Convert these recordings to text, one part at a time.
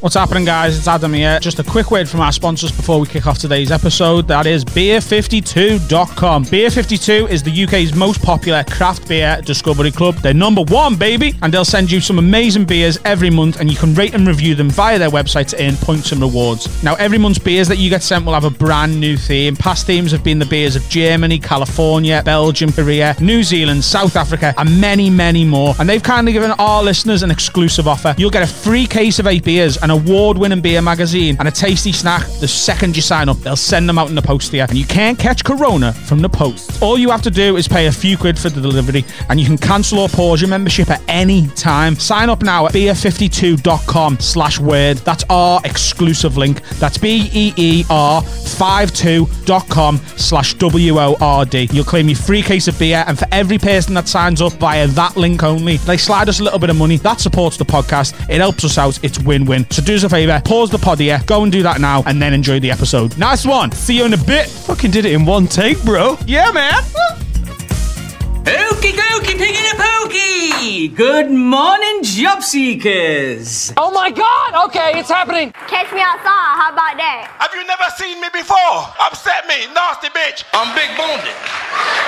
What's happening, guys? It's Adam here. Just a quick word from our sponsors before we kick off today's episode. That is beer52.com. Beer52 is the UK's most popular craft beer discovery club. They're number one, baby, and they'll send you some amazing beers every month, and you can rate and review them via their website to earn points and rewards. Now, every month's beers that you get sent will have a brand new theme. Past themes have been the beers of Germany, California, Belgium, Korea, New Zealand, South Africa, and many, many more. And they've kindly given our listeners an exclusive offer. You'll get a free case of eight beers, an award winning beer magazine, and a tasty snack the second you sign up. They'll send them out in the post to you. And you can't catch Corona from the post. All you have to do is pay a few quid for the delivery, and you can cancel or pause your membership at any time. Sign up now at beer52.com slash word. That's our exclusive link. That's B-E-E-R 52.com slash W-O-R-D. You'll claim your free case of beer, and for every person that signs up via that link only, they slide us a little bit of money. That supports the podcast. It helps us out. It's win-win. So do us a favour, pause the pod here, go and do that now, and then enjoy the episode. Nice one. See you in a bit. Fucking did it in one take, bro. Yeah, man. Okie dokie, piggy the pokey! Good morning, job seekers! Oh my god! Okay, it's happening. Catch me outside. How about that? Have you never seen me before? Upset me, nasty bitch. I'm big boned.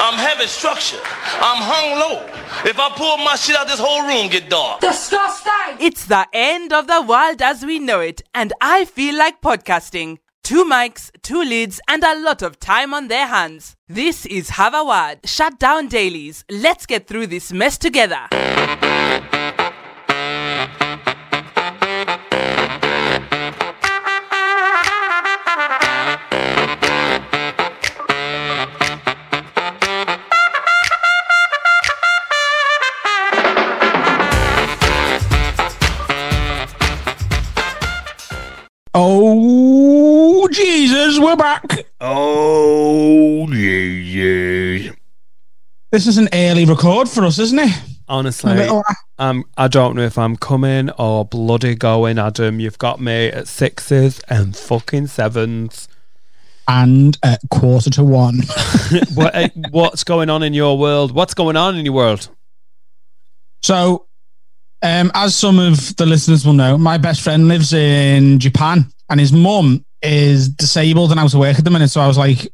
I'm heavy structure. I'm hung low. If I pull my shit out, this whole room get dark. Disgusting! It's the end of the world as we know it, and I feel like podcasting. Two mics, two leads, and a lot of time on their hands. This is Word. Shut down dailies. Let's get through this mess together. We're back. Oh, yeah. This is an early record for us, isn't it? Honestly, A little- um, I don't know if I'm coming or bloody going, Adam. You've got me at sixes and fucking sevens. And at quarter to one. what, eh, what's going on in your world? What's going on in your world? So, um, as some of the listeners will know, my best friend lives in Japan, and his mum is disabled and out of work at the minute. So I was like,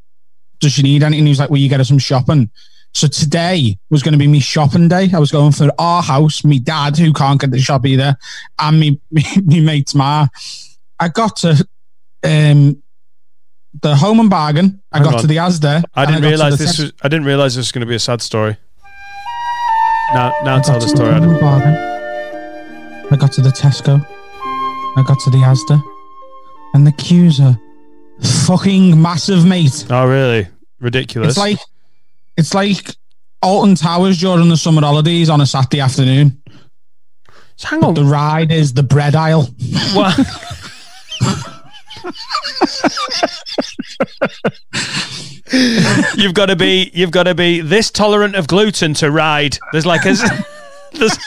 "Does she need anything?" He was like, "Will you get her some shopping?" So today was going to be me shopping day. I was going for our house, me dad who can't get the shop either, and me me, me mate's ma. I got to um the home and bargain. I Hang got on. to the Asda. I didn't to realize this was. I didn't realize this was going to be a sad story. Now, now tell the story, Home Adam. Bargain. I got to the Tesco. I got to the Asda. And the queues are fucking massive, mate. Oh, really? Ridiculous. It's like it's like Alton Towers during the summer holidays on a Saturday afternoon. So hang But on. the ride is the bread aisle. What? you've got to be. You've got to be this tolerant of gluten to ride. There's like a. There's,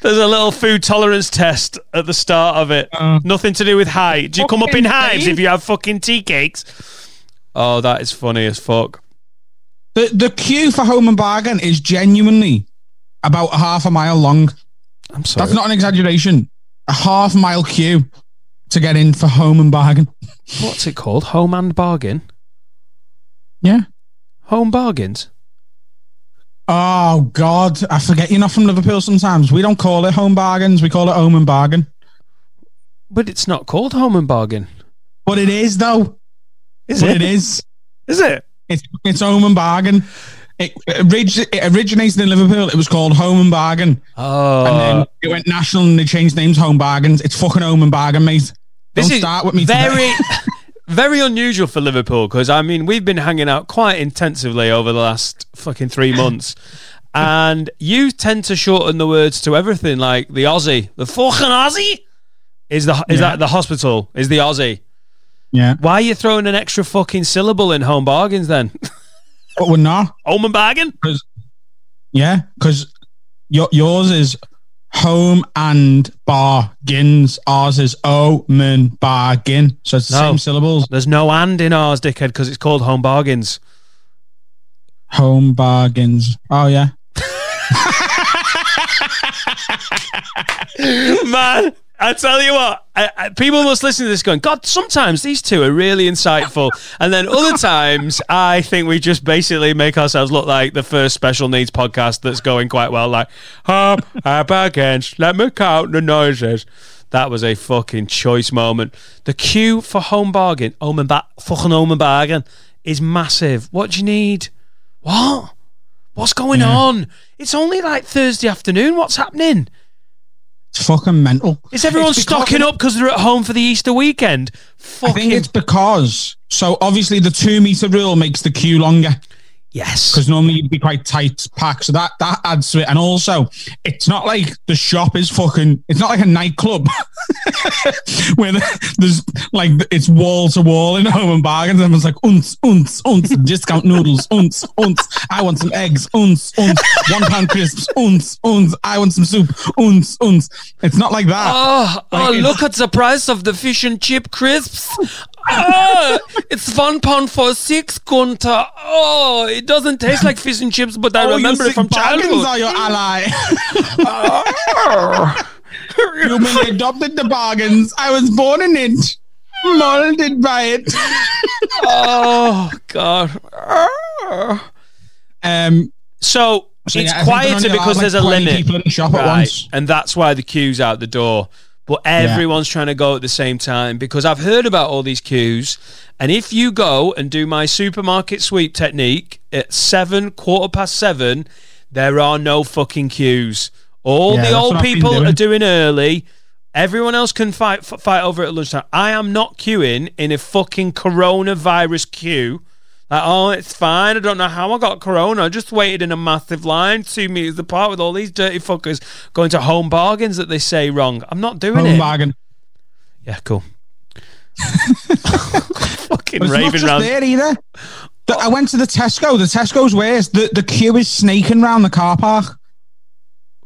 there's a little food tolerance test at the start of it. Uh. Nothing to do with height. Do you come up in hives if you have fucking tea cakes? Oh, that is funny as fuck. The the queue for Home and Bargain is genuinely about a half a mile long. I'm sorry. That's not an exaggeration. A half mile queue to get in for Home and Bargain. What's it called? Home and bargain. Yeah. Home bargains. Oh God, I forget you're not from Liverpool. Sometimes we don't call it home bargains; we call it home and bargain. But it's not called home and bargain. But it is though. Is but it? it is. Is it? It's it's home and bargain. It, orig- it originated in Liverpool. It was called Home and Bargain, Oh. and then oh. it went national and they changed names Home Bargains. It's fucking Home and Bargain, mate. Don't start with me. very. very unusual for Liverpool because I mean we've been hanging out quite intensively over the last fucking three months, and you tend to shorten the words to everything like the Aussie, the fucking Aussie. Is the is Yeah. that the hospital? Is the Aussie? yeah, Why are you throwing an extra fucking syllable in home bargains then? we're not. home and bargain. Yeah, because your, yours is home and bargains. Ours is home and bargain. So it's the No. same syllables. There's no and in ours, dickhead, because it's called home bargains. Home bargains. Oh yeah. Man, I tell you what, I, I, people must listen to this going, God, sometimes these two are really insightful. And then other times, I think we just basically make ourselves look like the first special needs podcast that's going quite well. Like, up, up against, let me count the noises. That was a fucking choice moment. The queue for home bargain, home and ba- fucking home and bargain, is massive. What do you need? What? What's going on? It's only like Thursday afternoon. What's happening? It's fucking mental. Is everyone because- stocking up because they're at home for the Easter weekend? I think it's because so obviously the two meter rule makes the queue longer yes. because normally you'd be quite tight packed, so that that adds to it. And also, it's not like the shop is fucking. It's not like a nightclub where there's like it's wall to wall in home and bargains. And it's like unts, unts, unts, discount noodles, unts, unts. I want some eggs, unts, unts, one pound crisps, unts, unts. I want some soup, unts, unts. It's not like that. Oh, oh Like, it's- look at the price of the fish and chip crisps. Oh, it's one pound for six, Gunter. Oh, it doesn't taste like fish and chips, but I Oh, you remember it from bargains childhood. are your ally. Ah. you mean adopted the bargains? I was born in it, molded by it. oh, God. Ah. Um, So, So, it's yeah, I think they're quieter because like, there's a 20 limit. people in the shop at right? once. And that's why the queue's out the door. But everyone's trying to go at the same time because I've heard about all these queues. And if you go and do my supermarket sweep technique at seven, quarter past seven, there are no fucking queues. All Yeah, the old what I've been people doing. are doing early. Everyone else can fight f- fight over it at lunchtime. I am not queuing in a fucking coronavirus queue. Like, oh, it's fine. I don't know how I got corona. I just waited in a massive line two meters apart with all these dirty fuckers going to home bargains that they say wrong. I'm not doing home it. bargain. Yeah, cool. fucking But raving just round. there either. The- I went to the Tesco. The Tesco's worse. The the queue is snaking round the car park.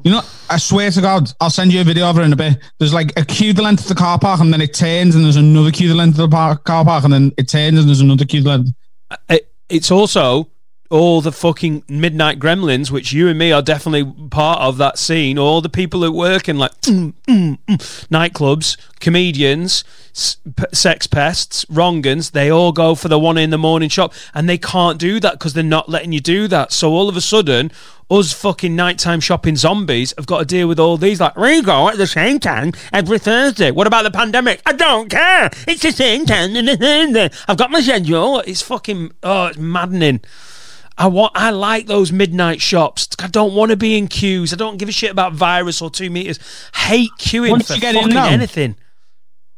You know, I swear to God, I'll send you a video of it in a bit. There's like a queue the length of the car park, and then it turns, and there's another queue the length of the par- car park, and then it turns, and there's another queue the length. It, it's also all the fucking midnight gremlins, which you and me are definitely part of that scene. All the people who work in like mm, mm, mm, nightclubs, comedians, sex pests, wrongans, they all go for the one in the morning shop, and they can't do that because they're not letting you do that. So all of a sudden, us fucking nighttime shopping zombies have got to deal with all these. Like we go at the same time every Thursday. What about the pandemic? I don't care. It's the same time Thursday. I've got my schedule. It's fucking oh, it's maddening. I want. I like those midnight shops. I don't want to be in queues. I don't give a shit about virus or two meters. Hate queuing Once for you get in fucking now- anything.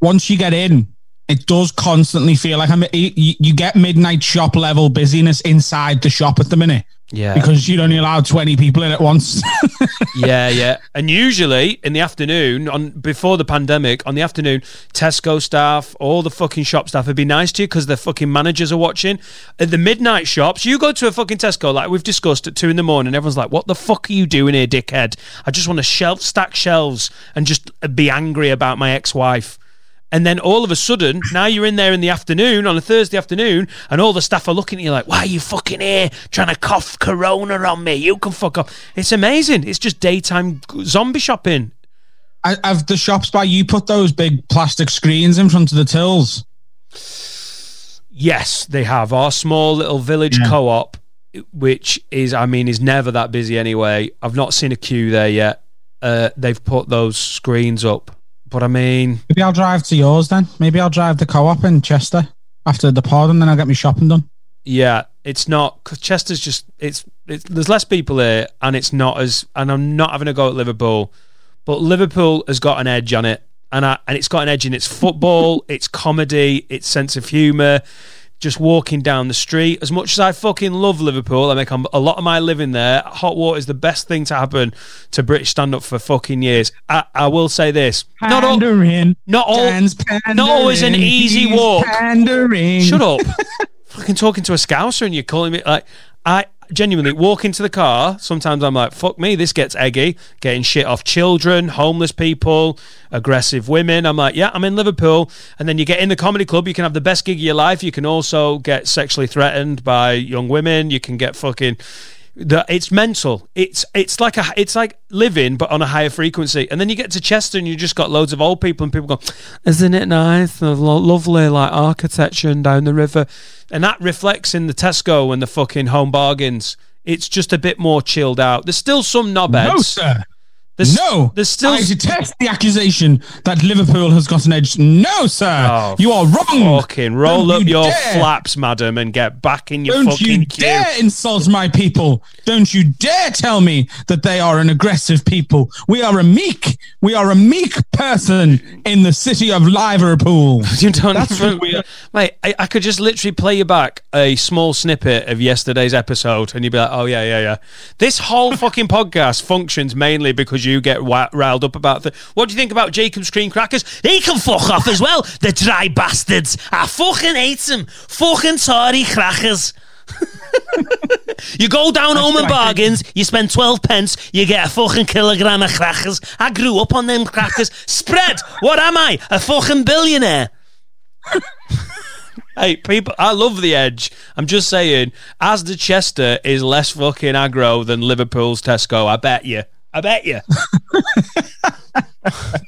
Once you get in, it does constantly feel like I'm. You, you get midnight shop level busyness inside the shop at the minute. Yeah. because you'd only allow twenty people in at once. yeah, yeah. And usually in the afternoon, on before the pandemic, on the afternoon, Tesco staff, all the fucking shop staff would be nice to you because their fucking managers are watching. At the midnight shops, you go to a fucking Tesco, like we've discussed at two in the morning, everyone's like, What the fuck are you doing here, dickhead? I just want to shelf stack shelves and just be angry about my ex wife. And then all of a sudden, now you're in there in the afternoon, on a Thursday afternoon, and all the staff are looking at you like, why are you fucking here trying to cough corona on me? You can fuck off. It's amazing. It's just daytime zombie shopping. I- Have the shops by you put those big plastic screens in front of the tills? Yes, they have. Our small little village Yeah. co op, which is, I mean, is never that busy anyway. I've not seen a queue there yet. Uh, they've put those screens up. But I mean, Maybe I'll drive to yours then. Maybe I'll drive the co-op in Chester after the pod, and then I'll get my shopping done. Yeah, it's not because Chester's just it's it's there's less people here, and it's not as and I'm not having a go at Liverpool, but Liverpool has got an edge on it, and I, and it's got an edge in its football, its comedy, its sense of humour. Just walking down the street, as much as I fucking love Liverpool, I make a lot of my living there. Hot water is the best thing to happen to British stand up for fucking years. I, I will say this: not all, Pandering. not all, not always an easy walk. Pandering. Shut up. Fucking talking to a scouser and you're calling me like I genuinely walk into the car. Sometimes I'm like, fuck me, this gets eggy. Getting shit off children, homeless people, aggressive women. I'm like, yeah, I'm in Liverpool. And then you get in the comedy club, you can have the best gig of your life. You can also get sexually threatened by young women. You can get fucking The, it's mental. It's it's like a it's like living but on a higher frequency. And then you get to Chester and you just got loads of old people and people go, "Isn't it nice? And lo- lovely like architecture and down the river." And that reflects in the Tesco and the fucking home bargains. It's just a bit more chilled out. There's still some knobheads. No, sir. There's, no, there's still I detest the accusation that Liverpool has got an edge. No, sir, Oh, you are wrong. Fucking roll Don't up you your dare. flaps, madam, and get back in your fucking. Don't fucking you queue. dare insult my people. Don't you dare tell me that they are an aggressive people. We are a meek, we are a meek person in the city of Liverpool. You don't That's what we are. mate. I, I could just literally play you back a small snippet of yesterday's episode, and you'd be like, "Oh yeah, yeah, yeah." This whole fucking podcast functions mainly because you get riled up about the. What do you think about Jacob's cream crackers? They can fuck off as well. The dry bastards. I fucking hate them. Fucking sorry crackers. you go down home and bargains, you spend 12 pence, you get a fucking kilogram of crackers. I grew up on them crackers. Spread! What am I? A fucking billionaire? Hey, people, I love the edge. I'm just saying, as the Chester is less fucking aggro than Liverpool's Tesco. I bet you. I bet you.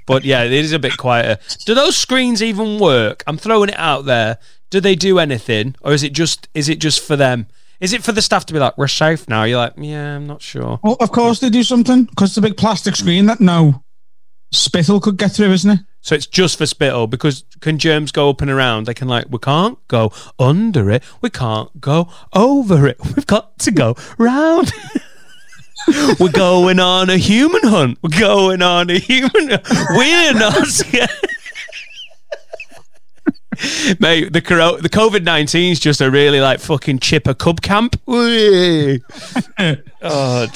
but yeah, it is a bit quieter. Do those screens even work? I'm throwing it out there. Do they do anything, or is it just is it just for them? Is it for the staff to be like, "We're safe now"? You're like, "Yeah, I'm not sure." Well, of course they do something because it's a big plastic screen that no spittle could get through, isn't it? So it's just for spittle because can germs go up and around? They can like we can't go under it, we can't go over it. We've got to go round. We're going on a human hunt. We're going on a human. We're not scared. Mate, the the COVID nineteen is just a really like fucking chipper cub camp. Oh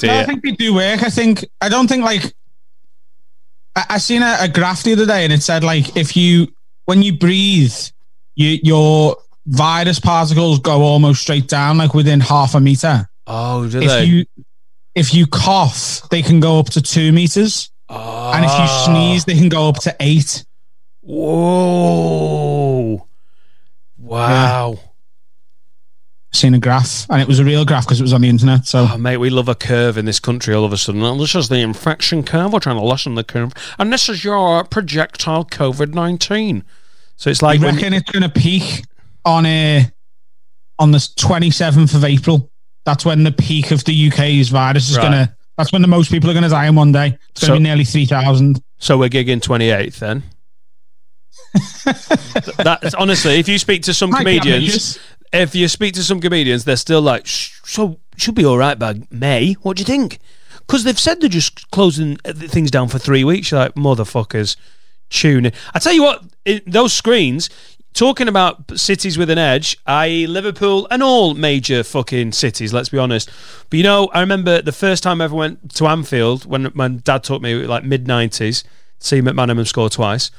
No, I think they do work. I think I don't think like I, I seen a, a graph the other day and it said like if you when you breathe, you your virus particles go almost straight down like within half a meter. Oh, do If they? you if you cough, they can go up to two meters, and if you Ah. sneeze, they can go up to eight. Whoa! Wow. Seen a graph, and it was a real graph because it was on the internet. So Oh, mate, we love a curve in this country all of a sudden. Oh, This is the infection curve. We're trying to lessen the curve. And this is your projectile COVID 19. So it's like reckon it's going to peak on a on the twenty seventh of April. That's when the peak of the UK's virus is Right. to. That's when the most people are to die in one day. It's to So- be nearly three thousand. so we're gigging 28th then. That's honestly, if you speak to some comedians, if you speak to some comedians, they're still like, "Sh- so should be all right by May. What do you think? Because they've said they're just closing things down for three weeks. You're like, motherfuckers, tune in. I tell you what, in those screens, talking about cities with an edge, i.e., Liverpool and all major fucking cities, let's be honest. But you know, I remember the first time I ever went to Anfield when my dad took me, like mid 90s, to see McManaman score twice.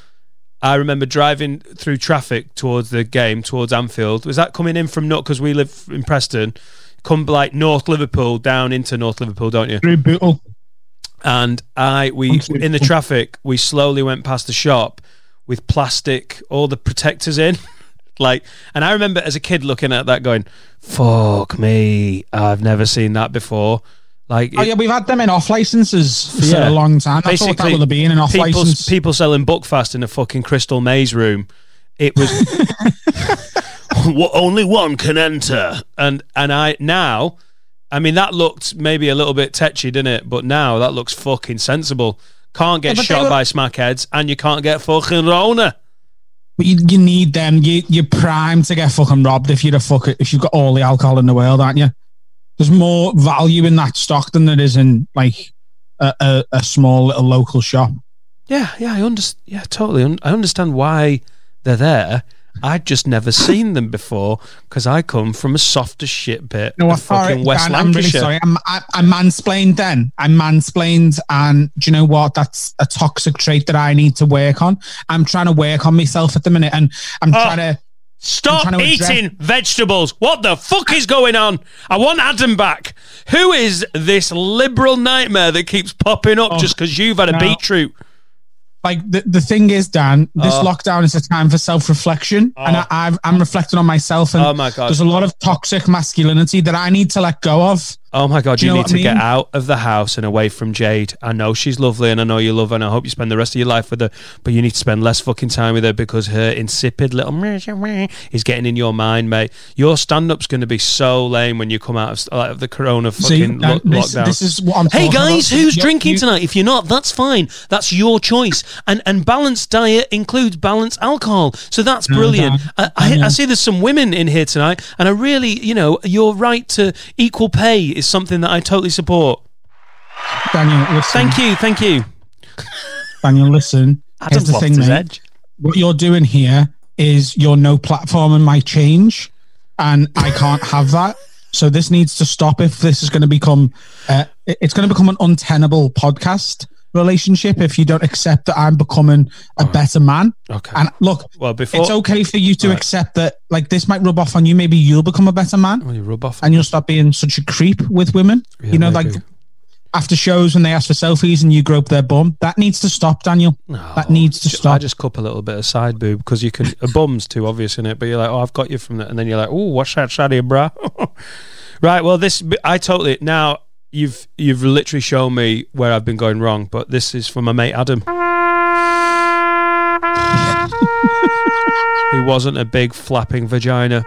I remember driving through traffic towards the game, towards Anfield. Was that coming in from North? Because we live in Preston. Come like North Liverpool down into North Liverpool, don't you? Through Bootle. And I, we in the traffic, we slowly went past the shop with plastic, all the protectors in. like, and I remember as a kid looking at that, going, "Fuck me, I've never seen that before." Like, Oh it- yeah, we've had them in off licenses for Yeah. a long time. That's what that would have been an off people, license. people selling Buckfast in a fucking crystal maze room. It was only one can enter, and and I now, I mean that looked maybe a little bit tetchy, didn't it? But now that looks fucking sensible. Can't get Yeah, shot were- by smackheads, and you can't get fucking Rona. But you, you need them. You, you're primed to get fucking robbed if you're a fucker, if you've got all the alcohol in the world, aren't you? There's more value in that stock than there is in like a, a, a small little local shop. Yeah, yeah, I understand. Yeah, totally. I understand why they're there. I'd just never seen them before because I come from a softer shit bit No, know of what? Fucking West Dan, I'm really sorry. I'm, I, I mansplained then. I mansplained, and do you know what? That's a toxic trait that I need to work on. I'm trying to work on myself at the minute, and I'm Oh. trying to. Stop trying to address- eating vegetables. What the fuck is going on? I want Adam back. Who is this liberal nightmare that keeps popping up Oh, just because you've had a no. beetroot? Like the, the thing is, Dan, this Oh. lockdown is a time for self reflection, and oh. I, I've, I'm reflecting on myself. And Oh my God. there's a lot of toxic masculinity that I need to let go of. Oh my god, Do you, you know need to I get out of the house and away from Jade. I know she's lovely and I know you love her and I hope you spend the rest of your life with her, but you need to spend less fucking time with her because her insipid little is getting in your mind, mate. Your stand up's going to be so lame when you come out of, like, of the corona See, fucking uh, lo- this, lockdown. this is what I'm Hey guys, about. who's drinking you- tonight? If you're not, that's fine. That's your choice. And and balanced diet includes balanced alcohol, so that's brilliant. I, I, I see there's some women in here tonight, and I really, you know, your right to equal pay is something that I totally support. Daniel, listen. Thank you, thank you. Daniel, listen. Here's the thing, mate. edge. What you're doing here is you're no platform and my change, and I can't have that. So this needs to stop. If this is going to become, uh, it's going to become an untenable podcast relationship if you don't accept that I'm becoming a better man. Okay. And look, Well, before it's okay for you to Right. accept that. Like this might rub off on you. Maybe you'll become a better man, Will you rub off? and you'll stop being such a creep with women. Yeah, you know, like after shows when they ask for selfies and you grope their bum. That needs to stop, Daniel. that needs to stop. I just cup a little bit of side boob because you can. A bum's too obvious in it, but you're like, oh, I've got you from that, and then you're like, oh, what's that, shady bra? right. Well, this I totally now. You've you've literally shown me where I've been going wrong, but this is from my mate Adam. Who wasn't a big flapping vagina.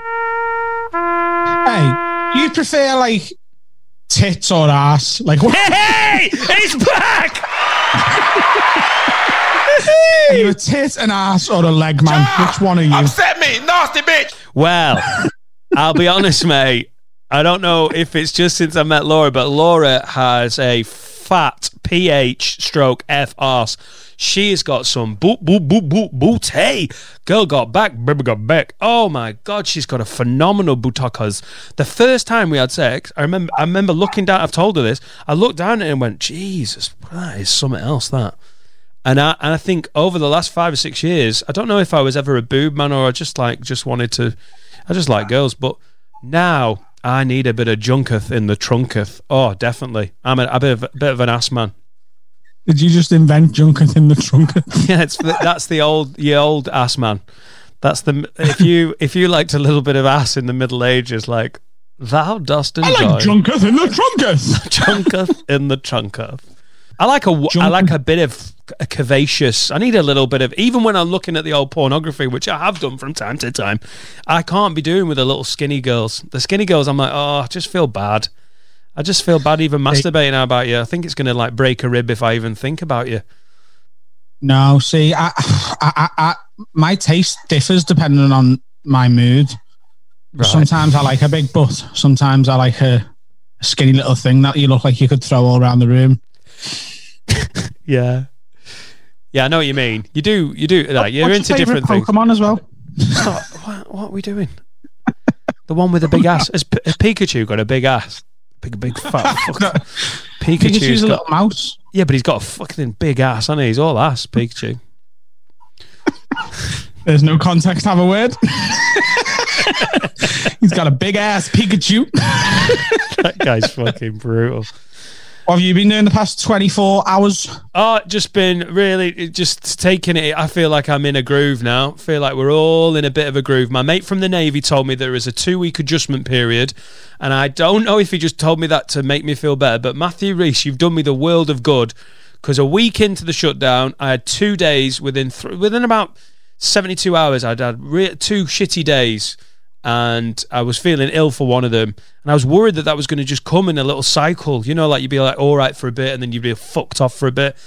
Hey, you prefer like tits or ass? Like, what, Hey, he's back! are you a tit, an ass, or a leg man? Ah, Which one are you? Upset me, nasty bitch. Well, I'll be honest, mate. I don't know if it's just since I met Laura, but Laura has a fat PH stroke F arse. She has got some boot, boot, boot, boot, booty. Girl got back, baby got back. Oh my God, she's got a phenomenal buttocks. The first time we had sex, I remember, I remember looking down, I've told her this, I looked down at it and went, Jesus, that is something else, that. And I and I think over the last five or six years, I don't know if I was ever a boob man or I just like just wanted to, I just like girls. But now I need a bit of junketh in the trunketh. Oh, definitely. I'm a, a bit of a bit of an ass man. Did you just invent junketh in the trunketh? Yeah, it's that's the old the old ass man. That's the if you if you liked a little bit of ass in the Middle Ages, like thou dost enjoy I like junket in the trunketh. chunketh in the trunketh. I like a w- I like a bit of a curvaceous. I need a little bit of even when I'm looking at the old pornography, which I have done from time to time. I can't be doing with the little skinny girls. The skinny girls, I'm like, oh, I just feel bad. I just feel bad even masturbating about you. I think it's gonna like break a rib if I even think about you. No, see, I, I, I, my taste differs depending on my mood. Right. Sometimes I like a big butt. Sometimes I like a skinny little thing that you look like you could throw all around the room. Yeah. Yeah, I know what you mean. You do, you do. Like, you're What's into your different things. Pokemon as well. Stop. What, what are we doing? The one with the big ass. Has, P- has Pikachu got a big ass? Big, big fat fuck. No, Pikachu's Pikachu's a got, little mouse. yeah, but he's got a fucking big ass, hasn't he? He's all ass, Pikachu. There's no context. Have a word. He's got a big ass Pikachu. that guy's fucking brutal. What have you been doing the past 24 hours? Oh, just been really just taking it. I feel like I'm in a groove now. I feel like we're all in a bit of a groove. My mate from the Navy told me there is a two week adjustment period, and I don't know if he just told me that to make me feel better. But Matthew Reese, you've done me the world of good because a week into the shutdown, I had two days within th- within about 72 hours. I'd had re- two shitty days. And I was feeling ill for one of them, and I was worried that that was going to just come in a little cycle. You know, like you'd be like all right for a bit, and then you'd be fucked off for a bit.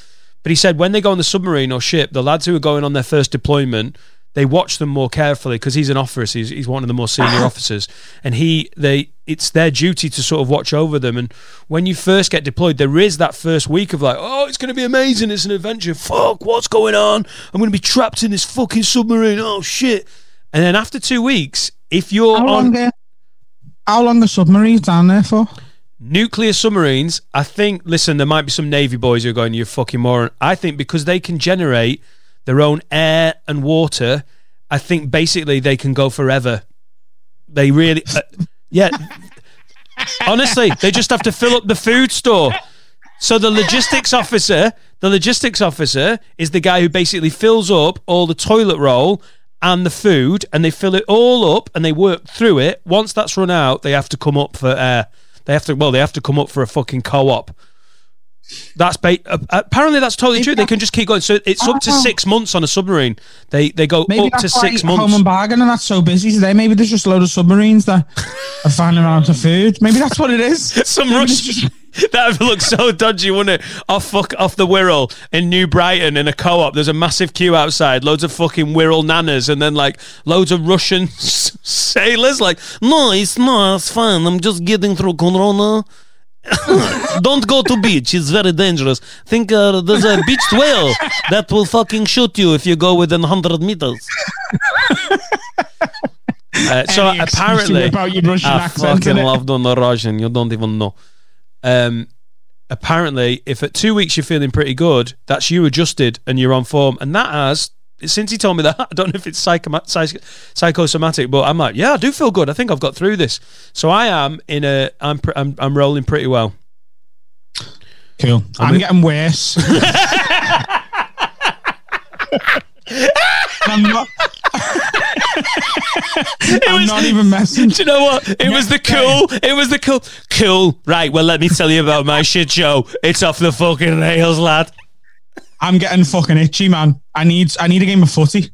But he said when they go on the submarine or ship, the lads who are going on their first deployment, they watch them more carefully because he's an officer. He's, he's one of the more senior officers, and he they it's their duty to sort of watch over them. And when you first get deployed, there is that first week of like, oh, it's going to be amazing. It's an adventure. Fuck, what's going on? I'm going to be trapped in this fucking submarine. Oh shit! And then after two weeks, if you're How on long, uh, how long the submarine's down there for? nuclear submarines, I think, listen, there might be some Navy boys who are going, You're fucking moron. I think because they can generate their own air and water, I think basically they can go forever. They really, uh, yeah. Honestly, they just have to fill up the food store. So the logistics officer, the logistics officer is the guy who basically fills up all the toilet roll and the food, and they fill it all up and they work through it. Once that's run out, they have to come up for air. They have to. Well, they have to come up for a fucking co-op. That's ba- uh, apparently that's totally true. They can just keep going. So it's up to Oh. six months on a submarine. They they go Maybe up to six Home months. and Bargain and that's so busy today. Maybe there's just a load of submarines that are run out of food. Maybe that's what it is. Some Russian. that would look so dodgy, wouldn't it? Off fuck off the Wirral in New Brighton in a co-op. There's a massive queue outside, loads of fucking Wirral nanas, and then like loads of Russian sailors. Like, no, it's not. It's fine. I'm just getting through Corona. Don't go to beach. It's very dangerous. Think uh, there's a beached whale that will fucking shoot you if you go within 100 meters. Uh, so Any excuse to apparently, whip out your Russian I accent, fucking love doing the Russian. You don't even know. Um, apparently, if at two weeks you're feeling pretty good, that's you adjusted and you're on form. And that has, since he told me that, I don't know if it's psychoma- psych- psychosomatic, but I'm like, yeah, I do feel good. I think I've got through this. So I am in a, I'm, pr- I'm, I'm rolling pretty well. Cool. I'm, in- getting worse. I'm not. I'm was- not even messing. Do you know what? It was the cool. It was the cool. Cool. Right. Well, let me tell you about my shit show. It's off the fucking rails, lad. I'm getting fucking itchy, man. I need I need a game of footy.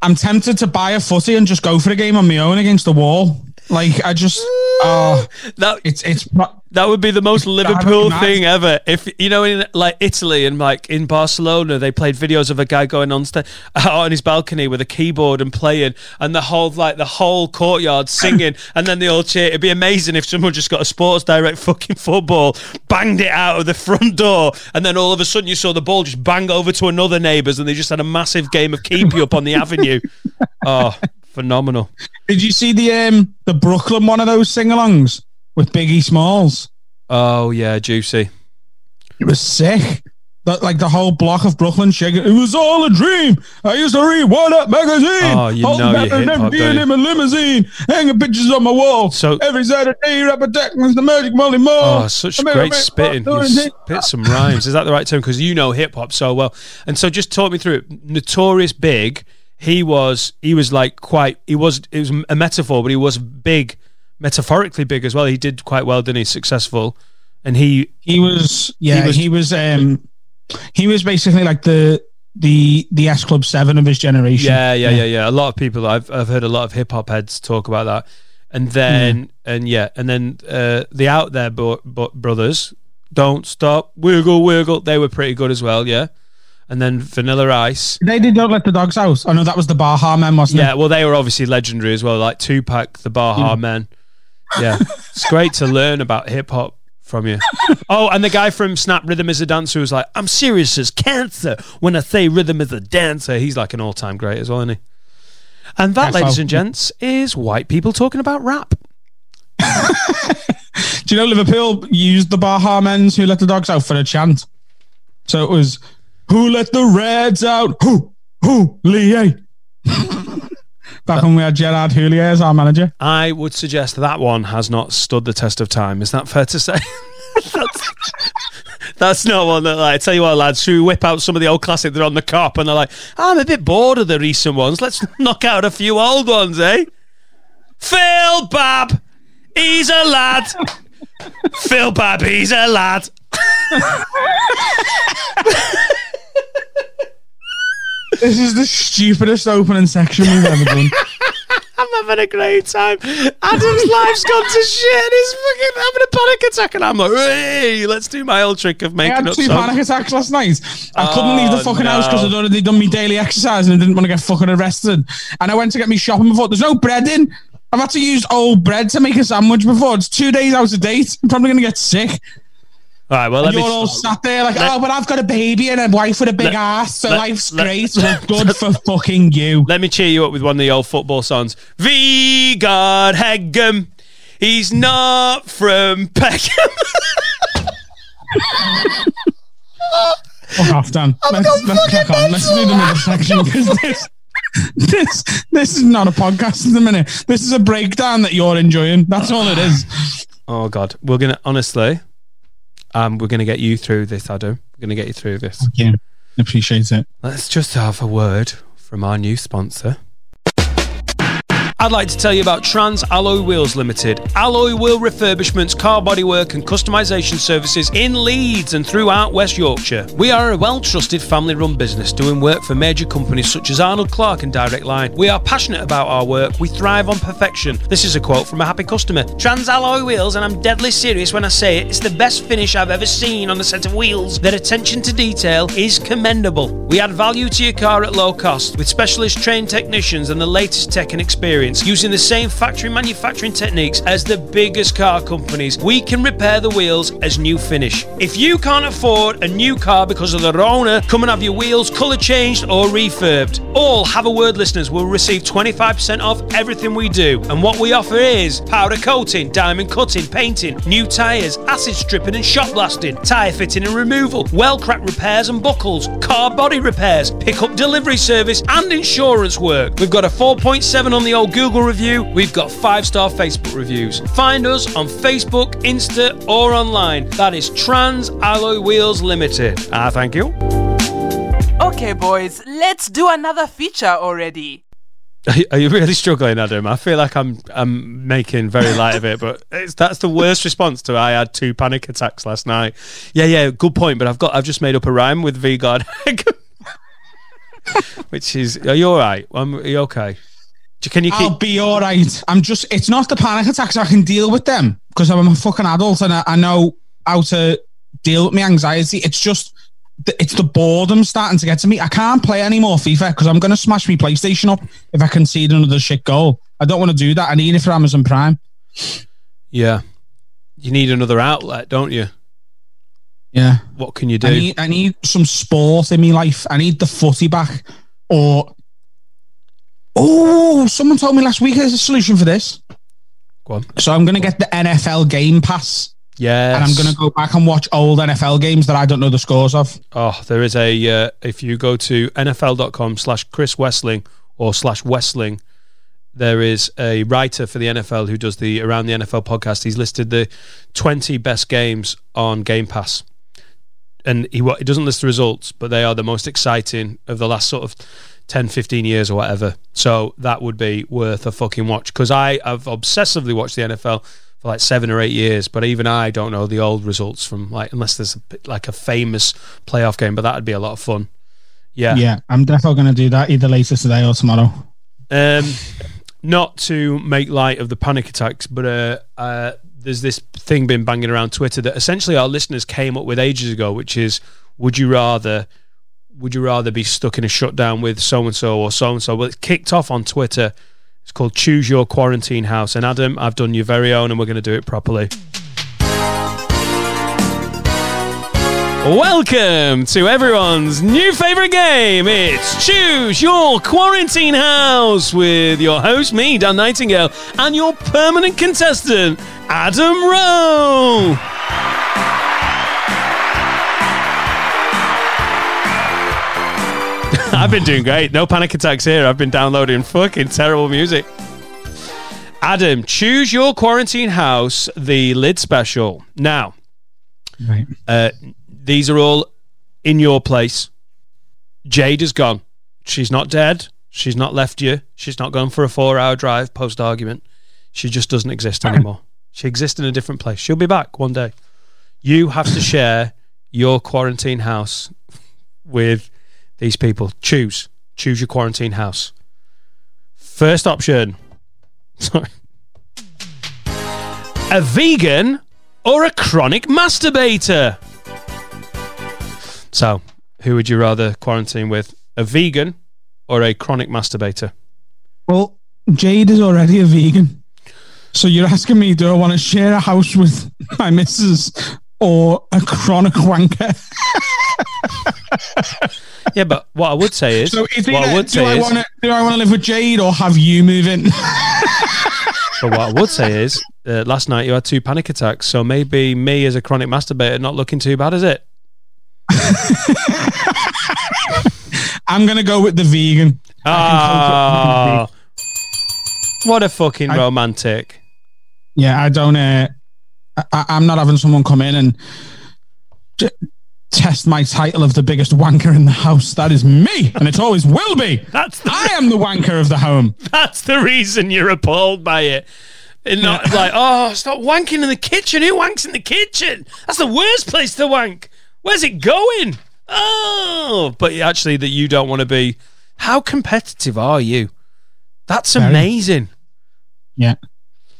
I'm tempted to buy a footy and just go for a game on my own against the wall. Like I just, oh, That it's it's. That would be the most Liverpool thing ever. If you know, in like Italy and like in Barcelona, they played videos of a guy going on out on his balcony with a keyboard and playing, and the whole like the whole courtyard singing, and then they all cheer. It'd be amazing if someone just got a Sports Direct fucking football, banged it out of the front door, and then all of a sudden you saw the ball just bang over to another neighbour's, and they just had a massive game of keep you up on the avenue. Oh, phenomenal! Did you see the um the Brooklyn one of those sing-alongs with Biggie Smalls? Oh yeah, juicy. It was sick. That, like the whole block of Brooklyn shaking. It was all a dream. I used to read Word Up magazine. Oh, you Holding know you hip-hop, being in a limousine, hanging pictures on my wall. So- every Saturday, rap attack was the Magic Marley Marl. Oh, such I great spitting. You spit some rhymes. Is that the right term? Because you know hip hop so well. And so just talk me through it. Notorious Big, he was he was like quite he was it was a metaphor, but he was big, metaphorically big as well. He did quite well, didn't he? Successful. And he He was, yeah, was- he was, um, he was basically like the the the S Club Seven of his generation. Yeah, yeah, yeah, yeah. A lot of people I've I've heard a lot of hip hop heads talk about that, and then and yeah, and then uh, the out there bo- bo- brothers, don't stop, wiggle, wiggle. They were pretty good as well, yeah. And then Vanilla Ice, They did not let the dogs out. Oh, I know that was the Baha man, wasn't yeah. it? Well, they were obviously legendary as well, like Tupac, the Baha Men. Yeah, it's great to learn about hip hop from you. Oh, and the guy from Snap Rhythm is a dancer was like, "I'm serious as cancer when I say rhythm is a dancer." He's like an all-time great as well, isn't he? And that, Yes, ladies well- and gents, is white people talking about rap. Do you know Liverpool used the Baha men's who let the dogs out for a chant? So it was who let the Reds out? Who? Who? Lie. Back when we had Gerard Houllier as our manager. I would suggest that one has not stood the test of time. Is that fair to say? that's, that's not one that, like, I tell you what, lads, who whip out some of the old classics, they're on the cop and they're like, I'm a bit bored of the recent ones. Let's knock out a few old ones, eh? Phil Babb, he's a lad. Phil Babb, he's a lad. This is the stupidest opening section we've ever done. I'm having a great time. Adam's life's gone to shit. He's fucking having a panic attack, and I'm like, hey, let's do my old trick of I making had up two songs. panic attacks last night. I couldn't leave the Oh, fucking house because. I'd already done my daily exercise and I didn't want to get fucking arrested. And I went to get me shopping before. There's no bread in. I've had to use old bread to make a sandwich before. It's two days out of date. I'm probably going to get sick. All right, well, let You're me. all sat there like, let- oh, but I've got a baby and a wife with a big let- ass, so let- life's let- great. Well, good for fucking you. Let me cheer you up with one of the old football songs. Vegard Heggem. He's not from Peckham. Fuck off, Dan. Let's, let's crack on. Let's do the middle section because this, this, this is not a podcast in the minute. This is a breakdown that you're enjoying. That's all it is. oh God, we're gonna honestly, um, we're gonna get you through this, Adam. We're gonna get you through this. Yeah, appreciate it. Let's just have a word from our new sponsor. I'd like to tell you about Trans Alloy Wheels Limited. Alloy wheel refurbishments, car bodywork, and customization services in Leeds and throughout West Yorkshire. We are a well trusted family run business doing work for major companies such as Arnold Clark and Direct Line. We are passionate about our work, we thrive on perfection. This is a quote from a happy customer. Trans Alloy Wheels, and I'm deadly serious when I say it, it's the best finish I've ever seen on a set of wheels. Their attention to detail is commendable. We add value to your car at low cost with specialist trained technicians and the latest tech and experience. Using the same factory manufacturing techniques as the biggest car companies, we can repair the wheels as new finish. If you can't afford a new car because of the owner, come and have your wheels colour changed or refurbed. All Have a Word listeners will receive 25% off everything we do. And what we offer is powder coating, diamond cutting, painting, new tyres, acid stripping and shot blasting, tyre fitting and removal, well crack repairs and buckles, car body repairs, pick-up delivery service and insurance work. We've got a 4.7 on the old Google review. We've got five-star Facebook reviews. Find us on Facebook, Insta or online. That is Trans Alloy Wheels Limited. Ah, thank you. Okay, boys, let's do another feature already. Are you- really struggling, Adam? I feel like I'm I'm making very light of it, but it's, that's the worst response to I had two panic attacks last night. Yeah, yeah, good point. But I've got I've just made up a rhyme with V God, which is. Are you all right? Um, are you okay? Can you keep? I'll be all right. I'm just, it's not the panic attacks. I can deal with them because I'm a fucking adult and I, I know how to deal with my anxiety. It's just. It's the boredom starting to get to me. I can't play anymore FIFA because I'm going to smash my PlayStation up if I concede another shit goal. I don't want to do that. I need it for Amazon Prime. yeah, you need another outlet, don't you? Yeah. What can you do? I need, I need some sport in my life. I need the footy back or. Oh, someone told me last week there's a solution for this. Go on. So I'm going to get the NFL Game Pass. Yes. and I'm going to go back and watch old NFL games that I don't know the scores of. Oh, there is a. Uh, if you go to NFL.com slash Chris Wesseling or slash Wesseling, there is a writer for the NFL who does the Around the NFL podcast. He's listed the 20 best games on Game Pass. And he, he doesn't list the results, but they are the most exciting of the last sort of 10, 15 years or whatever. So that would be worth a fucking watch because I have obsessively watched the NFL for like seven or eight years, but even I don't know the old results from like unless there's a, like a famous playoff game, but that'd be a lot of fun. Yeah. Yeah, I'm definitely going to do that either later today or tomorrow. Um, not to make light of the panic attacks, but uh, uh, there's this thing been banging around Twitter that essentially our listeners came up with ages ago, which is, would you rather, would you rather be stuck in a shutdown with so and so or so and so? Well, it's kicked off on Twitter. It's called Choose Your Quarantine House. And Adam, I've done your very own, and we're going to do it properly. Welcome to everyone's new favorite game. It's Choose Your Quarantine House with your host, me, Dan Nightingale, and your permanent contestant, Adam Rowe. I've been doing great. No panic attacks here. I've been downloading fucking terrible music. Adam, choose your quarantine house, the lid special. Now, Right. uh, these are all in your place. Jade is gone. She's not dead. She's not left you. She's not gone for a four hour drive post argument. She just doesn't exist anymore. She exists in a different place. She'll be back one day. You have to share your quarantine house with these people. Choose. Choose your quarantine house. First option. Sorry. A vegan or a chronic masturbator? So, who would you rather quarantine with? A vegan or a chronic masturbator? Well, Jade is already a vegan. So you're asking me, do I want to share a house with my missus or a chronic wanker? Yeah, but what I would say is, So it's what I would do say I is, want to do I want to live with Jade or have you move in? but what I would say is, uh, last night you had two panic attacks, so maybe me as a chronic masturbator not looking too bad, is it? I'm gonna go with the vegan. Ah, what a fucking I- romantic. Yeah, I don't. Uh, I, I'm not having someone come in and. J- test my title of the biggest wanker in the house. That is me, and it always will be. That's the I am the wanker of the home. That's the reason you're appalled by it. And not like, oh, stop wanking in the kitchen. Who wanks in the kitchen? That's the worst place to wank. Where's it going? Oh, but actually, that you don't want to be. How competitive are you? That's Very. amazing. Yeah,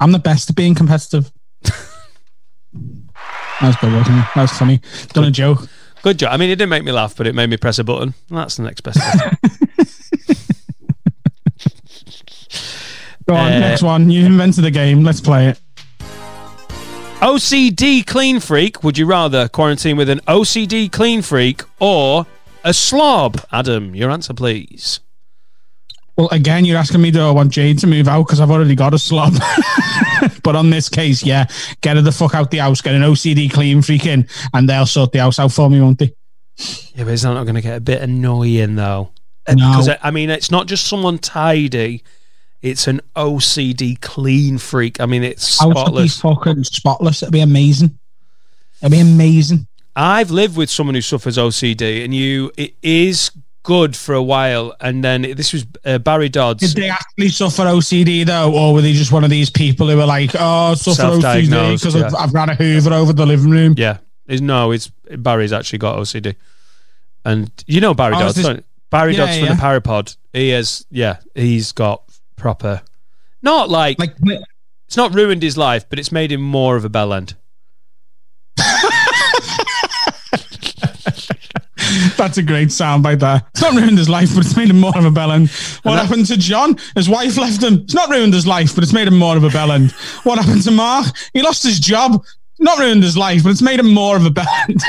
I'm the best at being competitive. that was good, wasn't it? That was funny. Done a joke. Good job. I mean, it didn't make me laugh, but it made me press a button. That's the next best thing. Go on, Uh, next one. You invented the game. Let's play it. OCD clean freak. Would you rather quarantine with an OCD clean freak or a slob? Adam, your answer, please. Well, again, you're asking me do I want Jade to move out because I've already got a slob. but on this case, yeah, get her the fuck out the house, get an OCD clean freak in, and they'll sort the house out for me, won't they? Yeah, but is that not going to get a bit annoying though? Uh, No. Because I mean, it's not just someone tidy; it's an OCD clean freak. I mean, it's House would be spotless. fucking spotless. It'd be amazing. It'd be amazing. I've lived with someone who suffers OCD, and you it is good for a while, and then this was uh, Barry Dodds. Did they actually suffer OCD though, or were they just one of these people who were like, "Oh, I suffer OCD because yeah. I've, I've ran a Hoover over the living room"? Yeah, no, it's Barry's actually got OCD, and you know Barry Oh, Dodds. this- Barry Yeah, Dodds from yeah. the Parapod. He is, yeah, he's got proper, not like, Like, it's not ruined his life, but it's made him more of a bell end. That's a great soundbite there. It's not ruined his life, but it's made him more of a bellend. What that- happened to John? His wife left him. It's not ruined his life, but it's made him more of a bellend. What happened to Mark? He lost his job. Not ruined his life, but it's made him more of a bellend.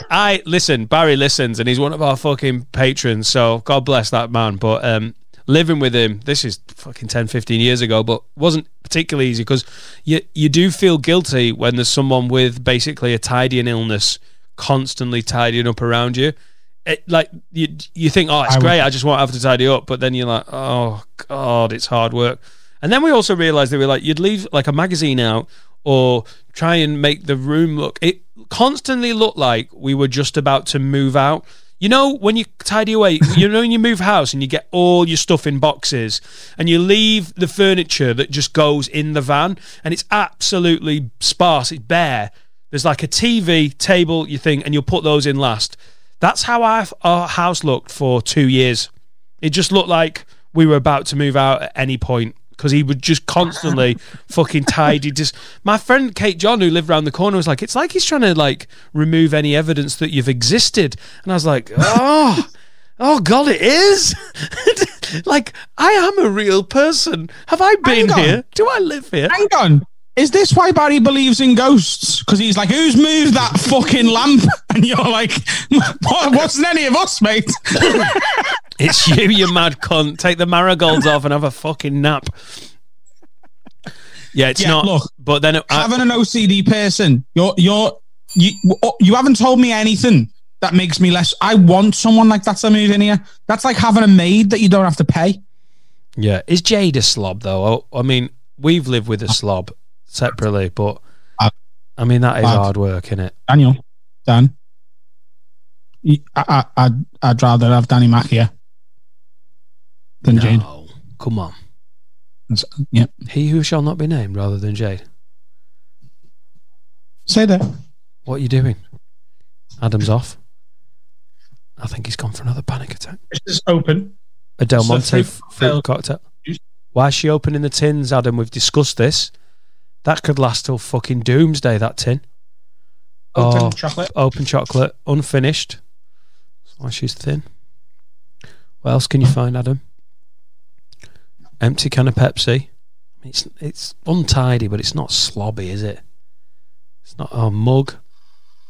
I listen, Barry listens, and he's one of our fucking patrons. So God bless that man. But um, living with him, this is fucking 10, 15 years ago, but wasn't particularly easy because you you do feel guilty when there's someone with basically a tidying illness constantly tidying up around you. It, like you, you think, oh, it's I would- great. I just won't have to tidy up, but then you're like, oh god, it's hard work. And then we also realised that we are like, you'd leave like a magazine out or try and make the room look. It constantly looked like we were just about to move out. You know, when you tidy away, you know, when you move house and you get all your stuff in boxes and you leave the furniture that just goes in the van and it's absolutely sparse, it's bare. There's like a TV, table, you think, and you'll put those in last. That's how our, our house looked for two years. It just looked like we were about to move out at any point because he would just constantly fucking tidy. Just my friend Kate John, who lived around the corner, was like, "It's like he's trying to like remove any evidence that you've existed." And I was like, "Oh." Oh God, it is. like I am a real person. Have I been here? Do I live here? Hang on. Is this why Barry believes in ghosts? Because he's like, who's moved that fucking lamp? And you're like, what, wasn't any of us, mate? It's you, you mad cunt. Take the marigolds off and have a fucking nap. Yeah, it's Yeah, not. look, but then it, I, Having an OCD person, you're, you're, you, oh, you haven't told me anything that makes me less. I want someone like that to move in here. That's like having a maid that you don't have to pay. yeah, is Jade a slob though? Oh, I mean, we've lived with a slob separately, but Bad. I mean that is Bad. hard work, isn't it? Daniel, Dan, I, I, I'd, I'd rather have Danny Mack here than Jane. No, come on. That's- Yeah, He who shall not be named, rather than Jade. say that. What are you doing? Adam's off. I think he's gone for another panic attack. It's just open. A Del So Monte fruit fruit cocktail. Why is she opening the tins, Adam? We've discussed this. That could last till fucking doomsday, that tin. Open Oh, chocolate. Open chocolate, unfinished. That's why she's thin. What else can you find, Adam? Empty can of Pepsi. It's it's untidy, but it's not slobby, is it? It's not a mug.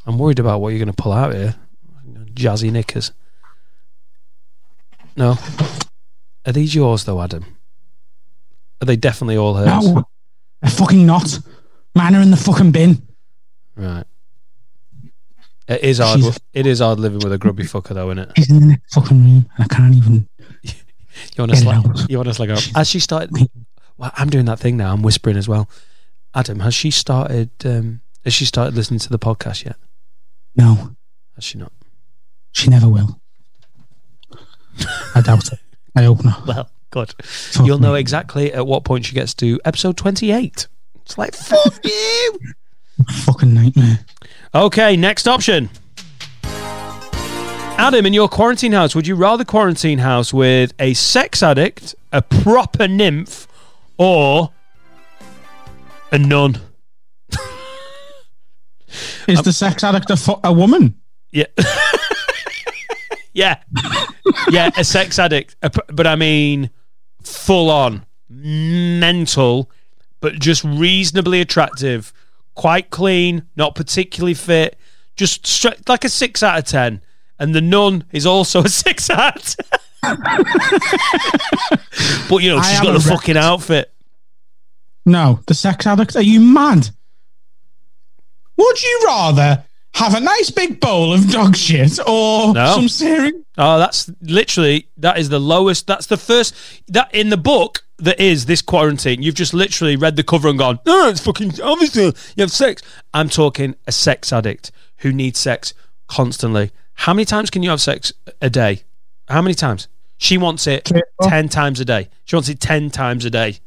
I'm worried about what you're going to pull out here. Jazzy knickers. No. Are these yours though, Adam? Are they definitely all hers? No, they're fucking not. Mine are in the fucking bin. Right. It is hard. She's- It is hard living with a grubby fucker, though, isn't it? He's in the fucking room, and I can't even. You want to Get it slag? You want to slag her up? Has she started? Well, I'm doing that thing now. I'm whispering as well. Adam, has she started? Um, has she started listening to the podcast yet? No, Has she not? she never will. I doubt it. I hope not. Well, good. Fuck You'll know exactly at what point she gets to episode 28. It's like, fuck you. Fucking nightmare. Okay, next option. Adam, in your quarantine house, would you rather quarantine house with a sex addict, a proper nymph, or a nun? Is um, the sex addict a, fu- a woman? Yeah. yeah. Yeah, a sex addict. But I mean, full on, mental, but just reasonably attractive, quite clean, not particularly fit, just like a six out of 10. And the nun is also a six out of 10. but, you know, she's got a erect. fucking outfit. No, the sex addict. Are you mad? Would you rather have a nice big bowl of dog shit or No. some cereal? Oh, that's literally that is the lowest. That's the first that in the book that is this quarantine. You've just literally read the cover and gone, no, it's fucking obviously you have sex. I'm talking a sex addict who needs sex constantly. How many times can you have sex a day? How many times? She wants it ten times a day. She wants it ten times a day,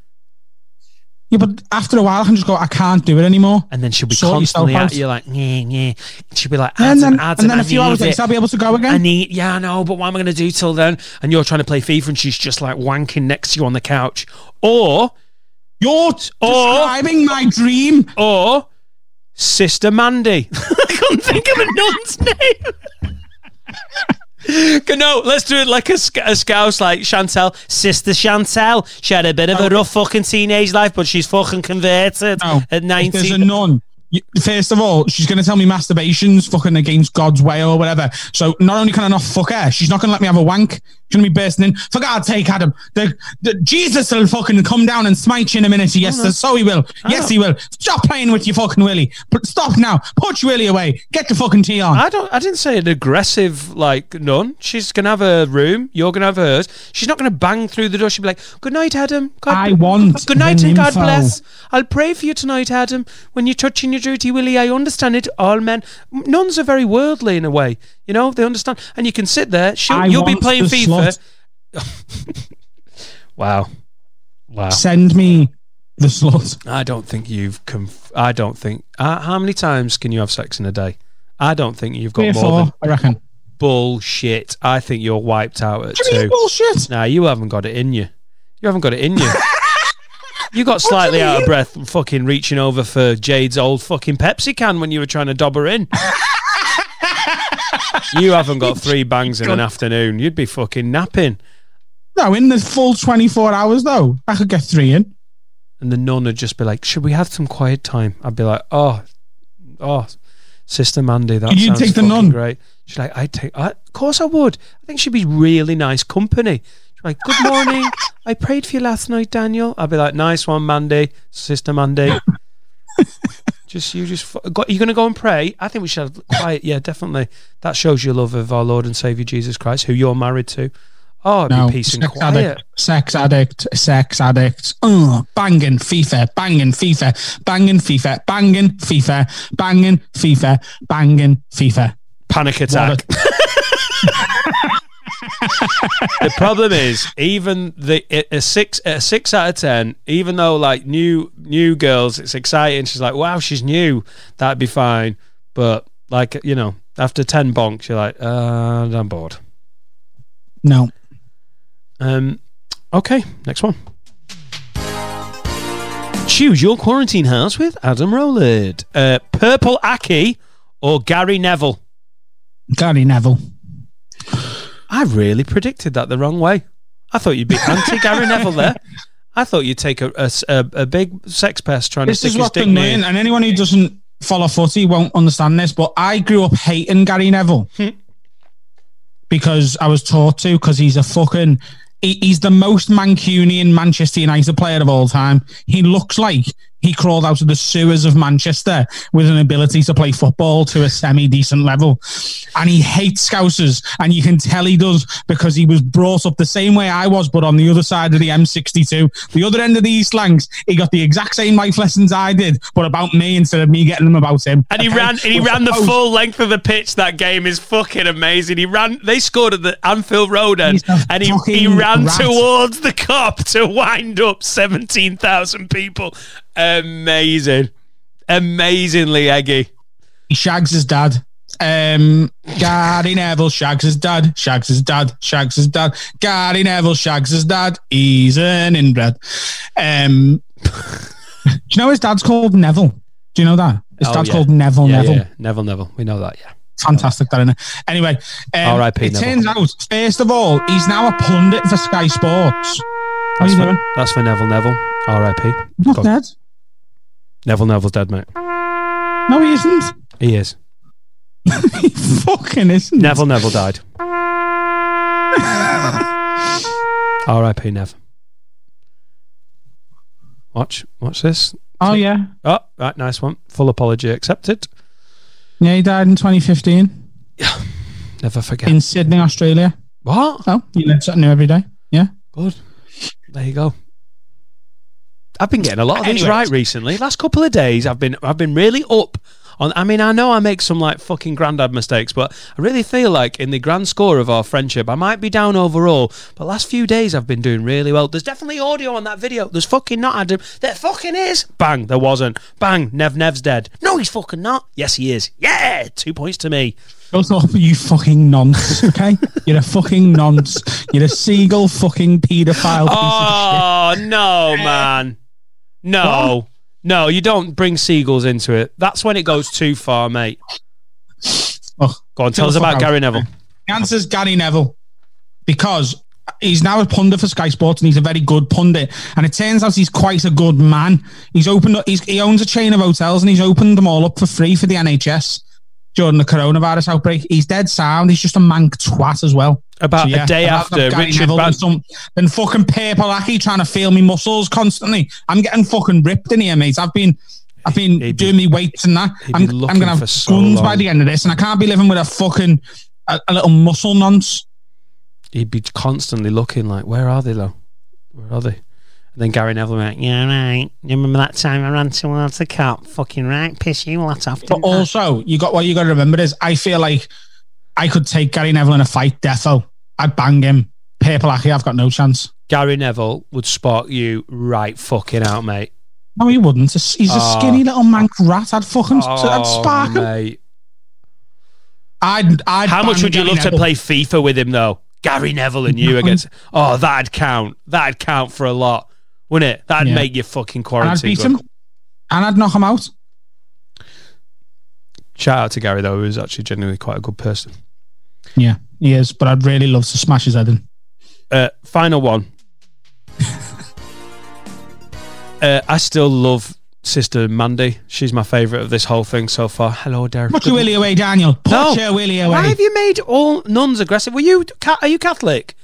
Yeah, but after a while, I can just go. I can't do it anymore. and then she'll be Sort yourself constantly at out. you like, yeah, yeah. She'll be like, And then, Adam, and then I a few hours later, I'll be able to go I again. need, yeah, I know, but what am I going to do till then? And you're trying to play FIFA and she's just like wanking next to you on the couch. Or, You're Or- describing my dream. or Sister Mandy. I couldn't think of a nun's name. No, let's do it like a, sc- a scouse, like Chantel. Sister Chantel. She had a bit of a oh. rough fucking teenage life, but she's fucking converted No, at if there's a 19. nun. First of all, she's going to tell me masturbation's fucking against God's way or whatever. So not only can I not fuck her, she's not going to let me have a wank. She's going to be bursting in. For God's sake, Adam, the, the, Jesus will fucking come down and smite you in a minute. Yes, oh, so he will. Oh. Yes, he will. Stop playing with your fucking willy. But stop now. Put your willy away. Get the fucking tea on. I don't. I didn't say an aggressive like nun. She's gonna have her room. You're gonna have hers. She's not gonna bang through the door. She'll be like, "Good night, Adam. God, I want Good night and God bless. I'll pray for you tonight, Adam. When you're touching your dirty willy, I understand it. All men, nuns are very worldly in a way. You know, they understand. And you can sit there. She'll, you'll be playing FIFA. wow, wow. Send me the slut. I don't think you've. Conf- I don't think. Uh, how many times can you have sex in a day? I don't think you've got Three or more four, than I reckon. bullshit. I think you're wiped out at What do you mean two. bullshit? Nah, you haven't got it in you. You haven't got it in you. you got slightly you out of breath fucking reaching over for Jade's old fucking Pepsi can when you were trying to dob her in. you haven't got three bangs in an afternoon. You'd be fucking napping. No, in the full 24 hours, though, I could get three in. And the nun would just be like, Should we have some quiet time? I'd be like, Oh, oh, Sister Mandy, that You'd take the nun? great. She's like, I'd take, I, of course I would. I think she'd be really nice company. Like, Good morning. I prayed for you last night, Daniel. I'll be like, Nice one, Mandy, Sister Mandy. just you, just got, you going to go and pray? I think we should have quiet. Yeah, definitely. That shows your love of our Lord and Savior Jesus Christ, who you're married to. Oh, it'd No, be peace and quiet. addict, sex addict, sex addict. Uh, banging FIFA, banging FIFA, banging FIFA, banging FIFA, banging FIFA, banging FIFA. Panic attack. The problem is even the a six a six out of ten even though like new new girls it's exciting. She's like wow she's new. That'd be fine. But like you know after 10 bonks you're like uh i'm bored. No, um okay next one. Choose your quarantine house with adam rowland. Uh purple aki or gary neville? Gary Neville. I really predicted that the wrong way. I thought you'd be anti Gary Neville there. I thought you'd take a a big sex pest trying This to stick his what's dick in. and anyone who doesn't follow footy won't understand this. But I grew up hating Gary Neville Hmm. because I was taught to. Because he's a fucking. He, he's the most Mancunian Manchester United player of all time. He looks like he crawled out of the sewers of Manchester with an ability to play football to a semi decent level. And he hates Scousers. And you can tell he does because he was brought up the same way I was, but on the other side of the M62. The other end of the East Lancs, he got the exact same life lessons I did, but about me instead of me getting them about him. And he Okay? ran and he ran the full length of the pitch. That game is fucking amazing. He ran. They scored at the Anfield Road end, and he, he ran rat. towards the Kop to wind up seventeen thousand people. Amazing, amazingly eggy. He shags his dad. Um, Gary Neville shags his dad, shags his dad, shags his dad. Gary Neville shags his dad. He's an inbred. Um, do you know his dad's called Neville? Do you know that? His Oh, dad's yeah. called Neville Yeah, Neville. yeah, Neville, Neville. We know that. Yeah. Fantastic, that innit? Anyway, um, R.I.P. It Neville. turns out, first of all, he's now a pundit for Sky Sports. How That's you for, doing? that's for Neville, Neville. R.I.P. Not Go- dead. Neville, Neville's dead, mate. No, he isn't. He is. he fucking isn't. Neville, Neville died. R.I.P. Nev. Watch, watch this. Oh yeah, Oh, right, nice one. Full apology accepted. yeah. He died in 2015 Yeah. Never forget. in Sydney, Australia. what? Oh, you learn something new every day. Yeah. Good. There you go. I've been getting a lot of these Anyway. right recently. Last couple of days, I've been I've been really up on. I mean, I know I make some like fucking granddad mistakes, but I really feel like in the grand score of our friendship, I might be down overall. But last few days, I've been doing really well. There's definitely audio on that video. There's fucking not Adam. There fucking is. Bang. There wasn't. Bang. Nev Nev's dead. No, he's fucking not. Yes, he is. Yeah. Two points to me. Shut up, you fucking nonce, okay? You're a fucking nonce. You're a seagull fucking paedophile piece of oh, shit. Oh no, man! No, no, you don't bring seagulls into it. That's when it goes too far, mate. Oh, Go on, tell us about out. Gary Neville. the answer's Gary Neville. Because he's now a pundit for Sky Sports and he's a very good pundit. And it turns out he's quite a good man. He's opened up, he's, he owns a chain of hotels and he's opened them all up for free for the NHS during the coronavirus outbreak. He's dead sound. He's just a mank twat as well. About So, yeah, a day after Richard Neville Ban- some than fucking Purple Aki trying to feel me muscles constantly. I'm getting fucking ripped in here, mate. I've been I've been He'd be- doing me weights and that. I'm, I'm gonna have so guns by the end of this, and I can't be living with a fucking a, a little muscle nonce. He'd be constantly looking like, "Where are they, though? Where are they?" And then Gary Neville went, "Yeah, right. You remember that time I ran towards the Kop? Fucking right, piss you lot off." But didn't I?" also, you got what you got to remember is I feel like I could take Gary Neville in a fight, defo. I'd bang him. Purple Aki, I've got no chance. Gary Neville would spark you right fucking out, mate. No, he wouldn't. He's a Oh. skinny little mank rat. I'd fucking I'd oh, spark him. mate. I'd, I'd How much would you Gary love to play FIFA with him though? Gary Neville and you against. Oh, that'd count. That'd count for a lot, wouldn't it? That'd Yeah. make your fucking And I'd beat him. And I'd knock him out. Shout out to Gary though, who's actually genuinely quite a good person. Yeah, he is. But I'd really love to smash his head in. Uh, final one. uh, I still love Sister Mandy. She's my favourite of this whole thing so far. Hello, Derek. Put your willy away, Daniel. Put No. your willy Why have you made all nuns aggressive? Were you? Are you Catholic?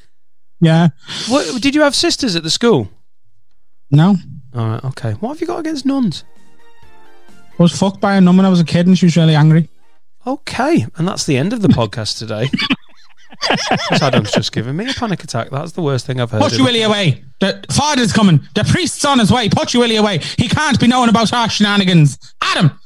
Yeah. What, did you have sisters at the school? No. All right. Okay. What have you got against nuns? I was fucked by a nun when I was a kid and she was really angry. Okay, and that's the end of the podcast today. Adams just given me a panic attack. That's the worst thing I've heard. Put your willy away. The father's coming. The priest's on his way. Put your willy away. He can't be knowing about our shenanigans. Adam.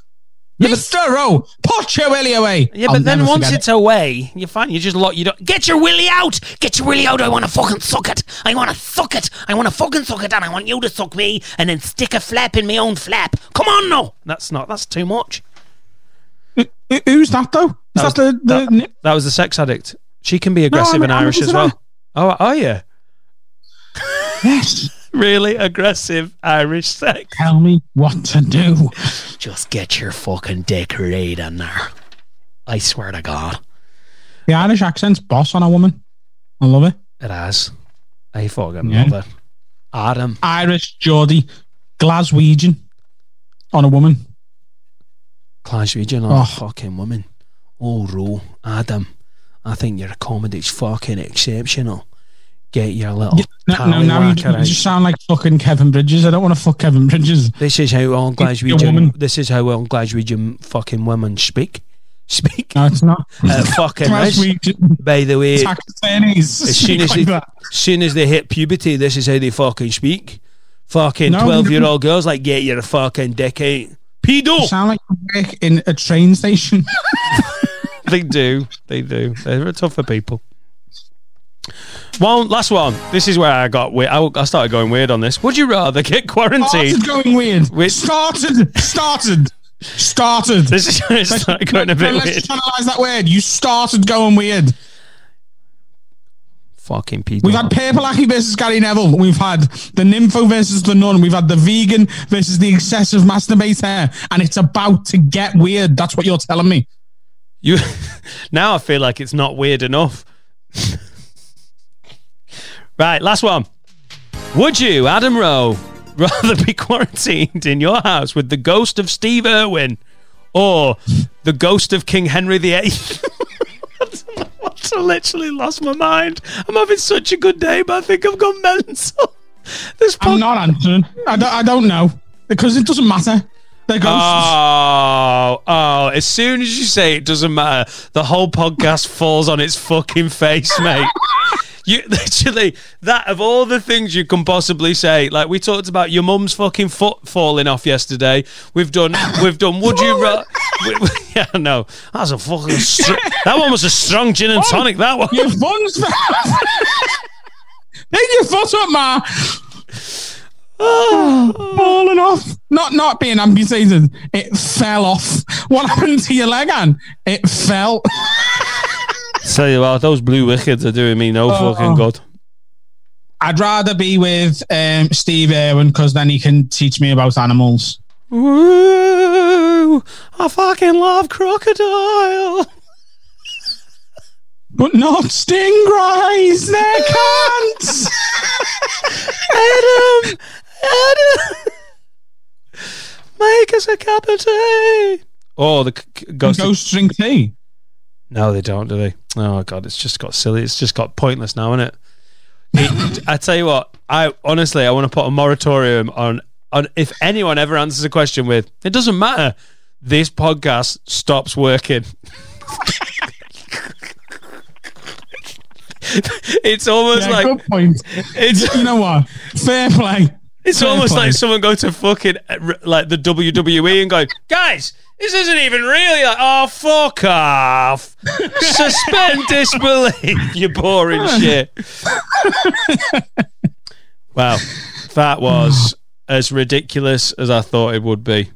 Mr. Rowe, put your willy away. Yeah, I'll but then never once forget it's away, you're fine. you just lock. You don't get your willy out. Get your willy out. I want to fucking suck it. I want to suck it. I want to fucking suck it, and I want you to suck me, and then stick a flap in my own flap. Come on, no. That's not. That's too much. Who- Who's that though? Is that, was- the, the that- That was the sex addict. She can be aggressive I'm- and I'm Irish as well. Oh, are you yes? Really aggressive Irish sex? Tell me what to do. Just get your fucking dick right in there. I swear to God. The Irish accent's boss on a woman. I love it. It has. I fucking Yeah. love it. Adam. Irish, Geordie, Glaswegian on a woman. Glaswegian, Oh. oh, fucking woman. Oh, Ro, Adam, I think your comedy's fucking exceptional. Get your little No, no, now you, you just sound like fucking Kevin Bridges. I don't want to fuck Kevin Bridges. This is how on You're a Glaswegian. This is how on Glaswegian fucking women speak. Speak. No, it's not. Uh, fucking. Glaswegian By the way, as soon as they, like soon as they hit puberty, this is how they fucking speak. Fucking twelve year old girls like get your fucking dick out. Pedo. sound like you work in a train station. They do. They do. They're tougher people. One last one. This is where I got weird. I, I started going weird on this. Would you rather get quarantined? Started going weird. With- started. Started. Started. This is where Let's- started going a bit let's weird. analyze that word. You started going weird. Fucking people. We've had Purple Aki versus Gary Neville. We've had the Nympho versus the Nun. We've had the vegan versus the excessive masturbator. And it's about to get weird. That's what you're telling me. You now I feel like it's not weird enough. right, last one. Would you, Adam Rowe, rather be quarantined in your house with the ghost of Steve Irwin or the ghost of King Henry VIII? I don't know what, I literally lost my mind. I'm having such a good day, but I think I've gone mental. This I'm not answering. I don't, I don't know. Because it doesn't matter. They're ghosts. Oh, oh! As soon as you say it doesn't matter, the whole podcast falls on its fucking face, mate. You literally that of all the things you can possibly say, like we talked about your mum's fucking foot falling off yesterday. We've done, we've done. Would you? Ra- we, we, yeah, no, that's a fucking. Str- that one was a strong gin and tonic. That one. Your fun's Pick your foot up, ma. Falling off. Not not being amputated. It fell off. What happened to your leg, Anne? It fell. Tell you what, those blue WKDs are doing me no Oh. fucking good. I'd rather be with um, Steve Irwin because then he can teach me about animals. Ooh, I fucking love crocodile. But not stingrays. They can't. Adam, Adam, make us a cup of tea. Oh, the ghost. Ghost drink tea. No, they don't, do they? Oh god, it's just got silly. It's just got pointless now, isn't it? it I tell you what, I honestly, I want to put a moratorium on on if anyone ever answers a question with "it doesn't matter," this podcast stops working. it's almost Yeah, like good point. it's You know what? Fair play. It's Fair almost play. like someone going to fucking uh, like the WWE and going, guys, this isn't even really like, oh fuck off, suspend disbelief, you boring shit. wow, that was as ridiculous as I thought it would be,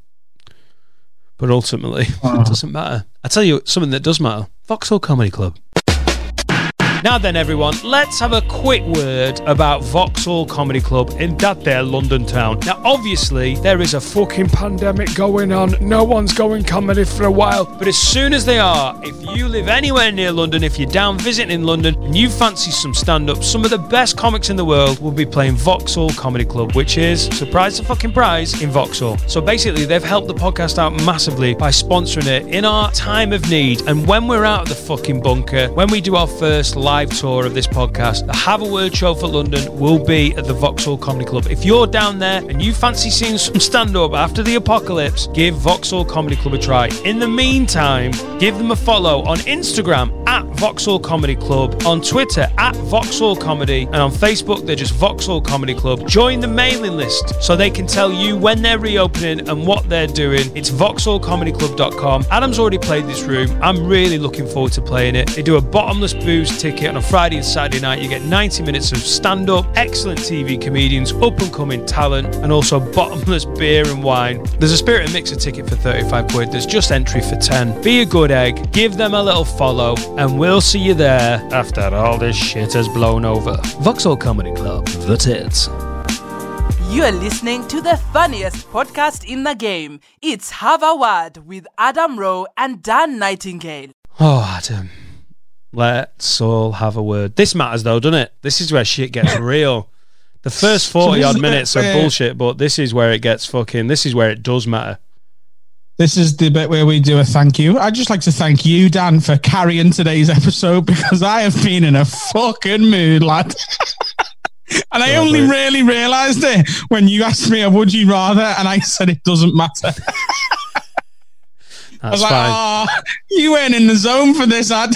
but ultimately, it doesn't matter. I tell you something that does matter: Vauxhall Comedy Club. Now then, everyone, let's have a quick word about Vauxhall Comedy Club in that there London town. Now, obviously, there is a fucking pandemic going on. No one's going comedy for a while. But as soon as they are, if you live anywhere near London, if you're down visiting London and you fancy some stand up, some of the best comics in the world will be playing Vauxhall Comedy Club, which is, surprise the fucking prize, in Vauxhall. So basically, they've helped the podcast out massively by sponsoring it in our time of need. And when we're out of the fucking bunker, when we do our first live tour of this podcast, the Have a Word show for London will be at the Vauxhall Comedy Club. If you're down there and you fancy seeing some stand up after the apocalypse, give Vauxhall Comedy Club a try. In the meantime, give them a follow on Instagram at Vauxhall Comedy Club, on Twitter at Vauxhall Comedy, and on Facebook they're just Vauxhall Comedy Club. Join the mailing list so they can tell you when they're reopening and what they're doing. It's vauxhallcomedyclub.com. Adam's already played this room. I'm really looking forward to playing it. They do a bottomless booze ticket on a Friday and Saturday night. You get 90 minutes of stand up, excellent TV comedians, up and coming talent, and also bottomless beer and wine. There's a Spirit and Mixer ticket for 35 quid. There's just entry for 10. Be a good egg, give them a little follow, and we'll see you there after all this shit has blown over. Vauxhall Comedy Club, the tits. You are listening to the funniest podcast in the game. It's Have a Word with Adam Rowe and Dan Nightingale. Oh, Adam. Let's all have a word. This matters though, doesn't it? This is where shit gets real. The first 40 this odd minutes are bullshit, but this is where it gets fucking, this is where it does matter. This is the bit where we do a thank you. I'd just like to thank you, Dan, for carrying today's episode because I have been in a fucking mood, lad. And I only really realised it when you asked me, a "Would you rather?" and I said it doesn't matter. I was like, fine. "Oh, you weren't in the zone for this ad."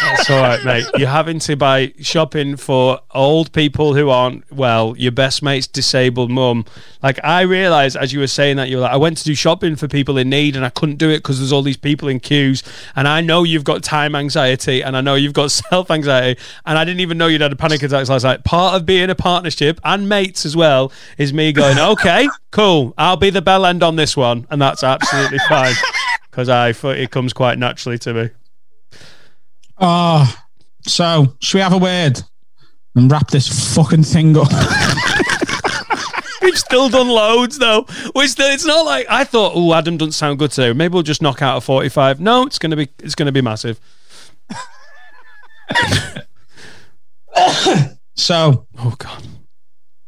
That's all right, mate. You're having to buy shopping for old people who aren't well. Your best mate's disabled mum. Like I realised as you were saying that you were like, I went to do shopping for people in need and I couldn't do it because there's all these people in queues. And I know you've got time anxiety and I know you've got self anxiety. And I didn't even know you'd had a panic attack. So I was like, part of being a partnership and mates as well is me going, okay, cool. I'll be the bell end on this one, and that's absolutely fine because I thought it comes quite naturally to me. oh, so should we have a word and wrap this fucking thing up? We've still done loads though. We still. It's not like I thought. Oh, Adam doesn't sound good today. Maybe we'll just knock out a forty-five. No, it's gonna be. It's gonna be massive. so Oh God.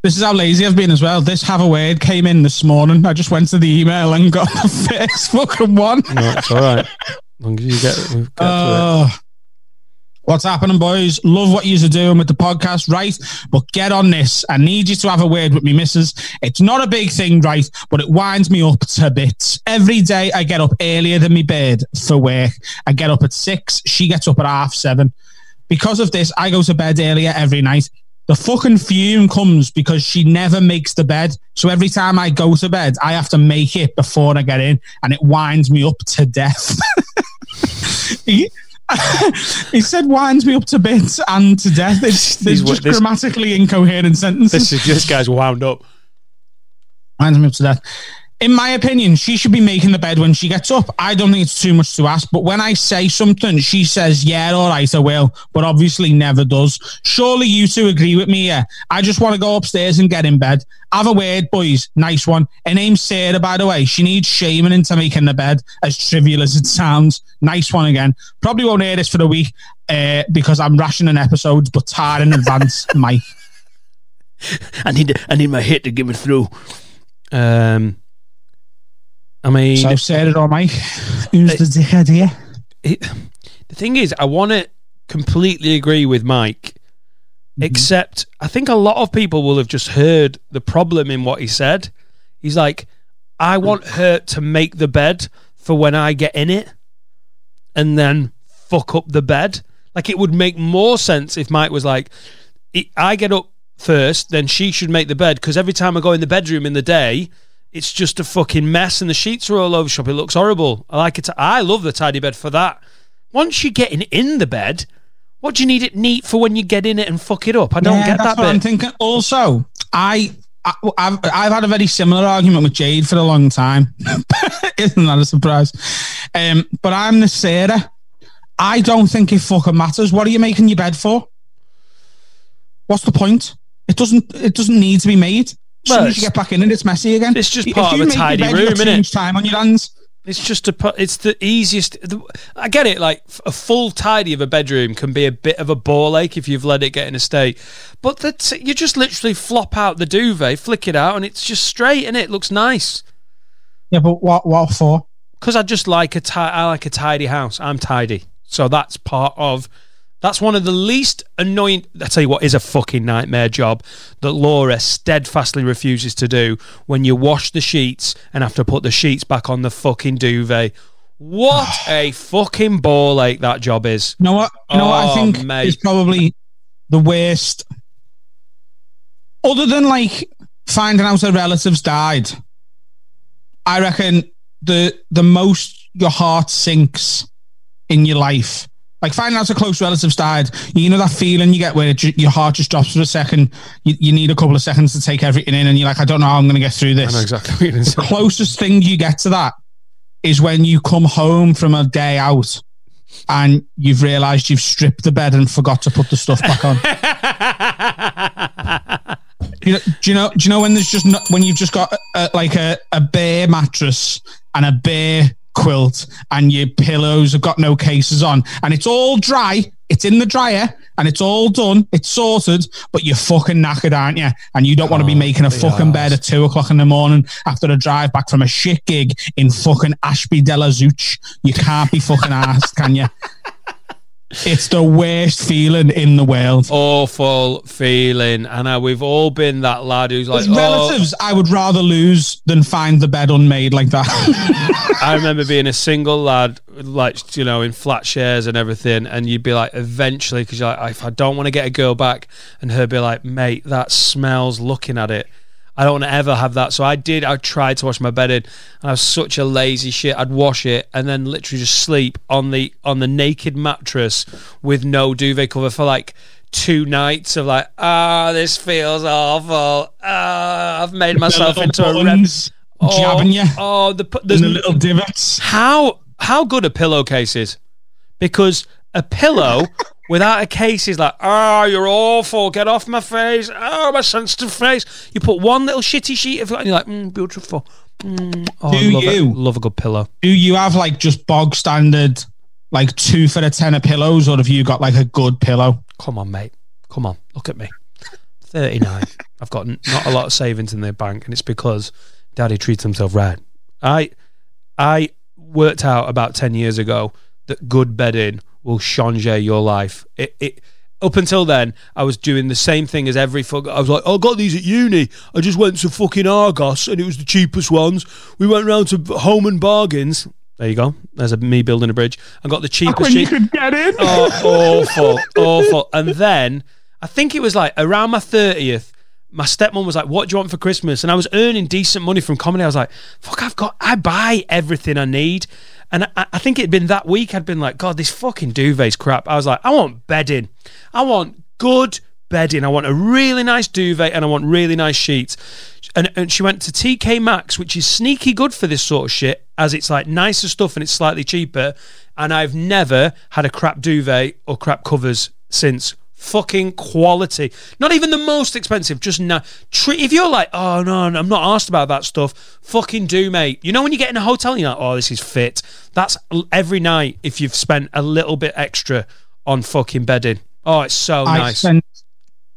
This is how lazy I've been as well. This have a word came in this morning. I just went to the email and got the first fucking one. No, it's all right. As long as you get, we've got to Oh, what's happening, boys? Love what you're doing with the podcast, right? But get on this. I need you to have a word with me, missus. It's not a big thing, right? But it winds me up to bits. Every day I get up earlier than me bed for work. I get up at six. She gets up at half seven. Because of this, I go to bed earlier every night. The fucking fume comes because she never makes the bed. So every time I go to bed, I have to make it before I get in, and it winds me up to death. he, he said winds me up to bits and to death. It's, it's just this- grammatically incoherent sentences. This is this guy's wound up. winds me up to death. In my opinion, she should be making the bed when she gets up. I don't think it's too much to ask. But when I say something, she says, Yeah, all right, I will. But obviously never does. Surely you two agree with me, yeah? I just want to go upstairs and get in bed. Have a word, boys. Nice one. Her name's Sarah, by the way. She needs shaming into making the bed, as trivial as it sounds. Nice one again. Probably won't hear this for the week uh, because I'm rationing episodes, but tired in advance, Mike. I need. I need my hit to give it through. Um. I mean, So Sarah or Mike, who's the dickhead here? it, the thing is, I want to completely agree with Mike, mm-hmm. except I think a lot of people will have just heard the problem in what he said. He's like, I mm. want her to make the bed for when I get in it and then fuck up the bed. Like, it would make more sense if Mike was like, I- I get up first, then she should make the bed because every time I go in the bedroom in the day, it's just a fucking mess and the sheets are all over shop. It looks horrible. I like it. I love the tidy bed for that. Once you're getting in the bed, what do you need it neat for when you get in it and fuck it up? I don't Yeah, get that's that what I'm thinking. Also, I, I I've I've had a very similar argument with Jade for a long time. Isn't that a surprise? Um, but I'm the Sarah. I don't think it fucking matters. What are you making your bed for? What's the point? It doesn't. It doesn't need to be made. Well, soon as you get back in and it's messy again. it's just If part of you a make your tidy bed, room, innit? much time on your hands. It's just a. pu- It's the easiest. The, I get it. Like f- a full tidy of a bedroom can be a bit of a ball ache if you've let it get in a state. But that you just literally flop out the duvet, flick it out, and it's just straight, and it looks nice. Yeah, but what? What for? Because I just like a ti- I like a tidy house. I'm tidy, so that's part of. That's one of the least annoying. I tell you what is a fucking nightmare job that Laura steadfastly refuses to do. When you wash the sheets and have to put the sheets back on the fucking duvet. What a fucking ball ache that job is. You know what? You know what I Oh, think mate. is probably the worst. Other than like finding out her relatives died, I reckon the the most your heart sinks in your life. Like finding out a close relatives died, you know that feeling you get where it your heart just drops for a second. You, you need a couple of seconds to take everything in, and you're like, I don't know how I'm going to get through this. I know exactly gonna closest thing you get to that is when you come home from a day out and you've realised you've stripped the bed and forgot to put the stuff back on. you know, do you know? Do you know when there's just no, when you've just got a, like a, a bare mattress and a bare quilt and your pillows have got no cases on and it's all dry. It's in the dryer and it's all done. It's sorted, but you're fucking knackered, aren't you? And you don't want to be oh, making a fucking bed at two o'clock in the morning after a drive back from a shit gig in fucking Ashby de la Zouch. You can't be fucking asked, can you? It's the worst feeling in the world. Awful feeling. And uh, we've all been that lad who's like, As oh, relatives, I would rather lose than find the bed unmade like that. I remember being a single lad, like you know, in flat shares and everything, and you'd be like, eventually, because you're like, if I don't want to get a girl back, and her be like, mate, that smells looking at it. I don't want to ever have that. So I did. I tried to wash my bed in, and I was such a lazy shit. I'd wash it and then literally just sleep on the on the naked mattress with no duvet cover for like two nights of like, ah, this feels awful. Ah, I've made myself into a rep. buttons jabbing you Oh, the the little divots. how how good a pillowcase is because a pillow without a case is like oh you're awful get off my face oh my sensitive face you put one little shitty sheet of it and you're like mm, beautiful mm. oh, Do I love you? it. love a good pillow Do you have like just bog standard, like two for a tenner pillows, or have you got like a good pillow? come on mate come on look at me 39 I've got not a lot of savings in the bank and it's because daddy treats himself right I I worked out about 10 years ago that good bedding will change your life. It, it up until then, I was doing the same thing as every fuck. I was like, I got these at uni. I just went to fucking Argos and it was the cheapest ones. We went round to Home and Bargains. There you go. There's a me building a bridge. I got the cheapest. When you could get in. oh, awful, awful. And then I think it was like around my thirtieth. My stepmom was like, "What do you want for Christmas?" And I was earning decent money from comedy. I was like, "Fuck, I've got, I buy everything I need." And I, I think it'd been that week. I'd been like, "God, this fucking duvet's crap." I was like, "I want bedding. I want good bedding. I want a really nice duvet and I want really nice sheets." And, and she went to TK Maxx, which is sneaky good for this sort of shit, as it's like nicer stuff and it's slightly cheaper. And I've never had a crap duvet or crap covers since. Fucking quality. Not even the most expensive, just now. Tre- if you're like, oh no, no, I'm not asked about that stuff, fucking do, mate. You know when you get in a hotel and you're like, oh, this is fit. That's every night if you've spent a little bit extra on fucking bedding. Oh, it's so I nice. spent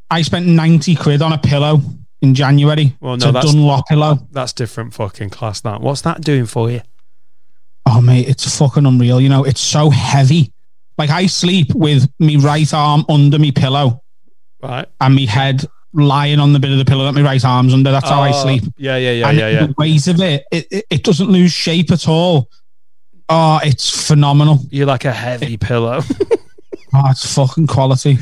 I spent ninety quid on a pillow in January. Well, no, that's- Dunlop pillow. That's different fucking class. That. What's that doing for you? Oh mate, it's fucking unreal. You know, it's so heavy. Like I sleep with me right arm under me pillow Right. and me head lying on the bit of the pillow that my right arm's under. That's how I Oh, sleep. Yeah, yeah, yeah, and yeah, yeah. the weight of it, it, it, it doesn't lose shape at all. Oh, it's phenomenal. You're like a heavy pillow. Oh, it's fucking quality.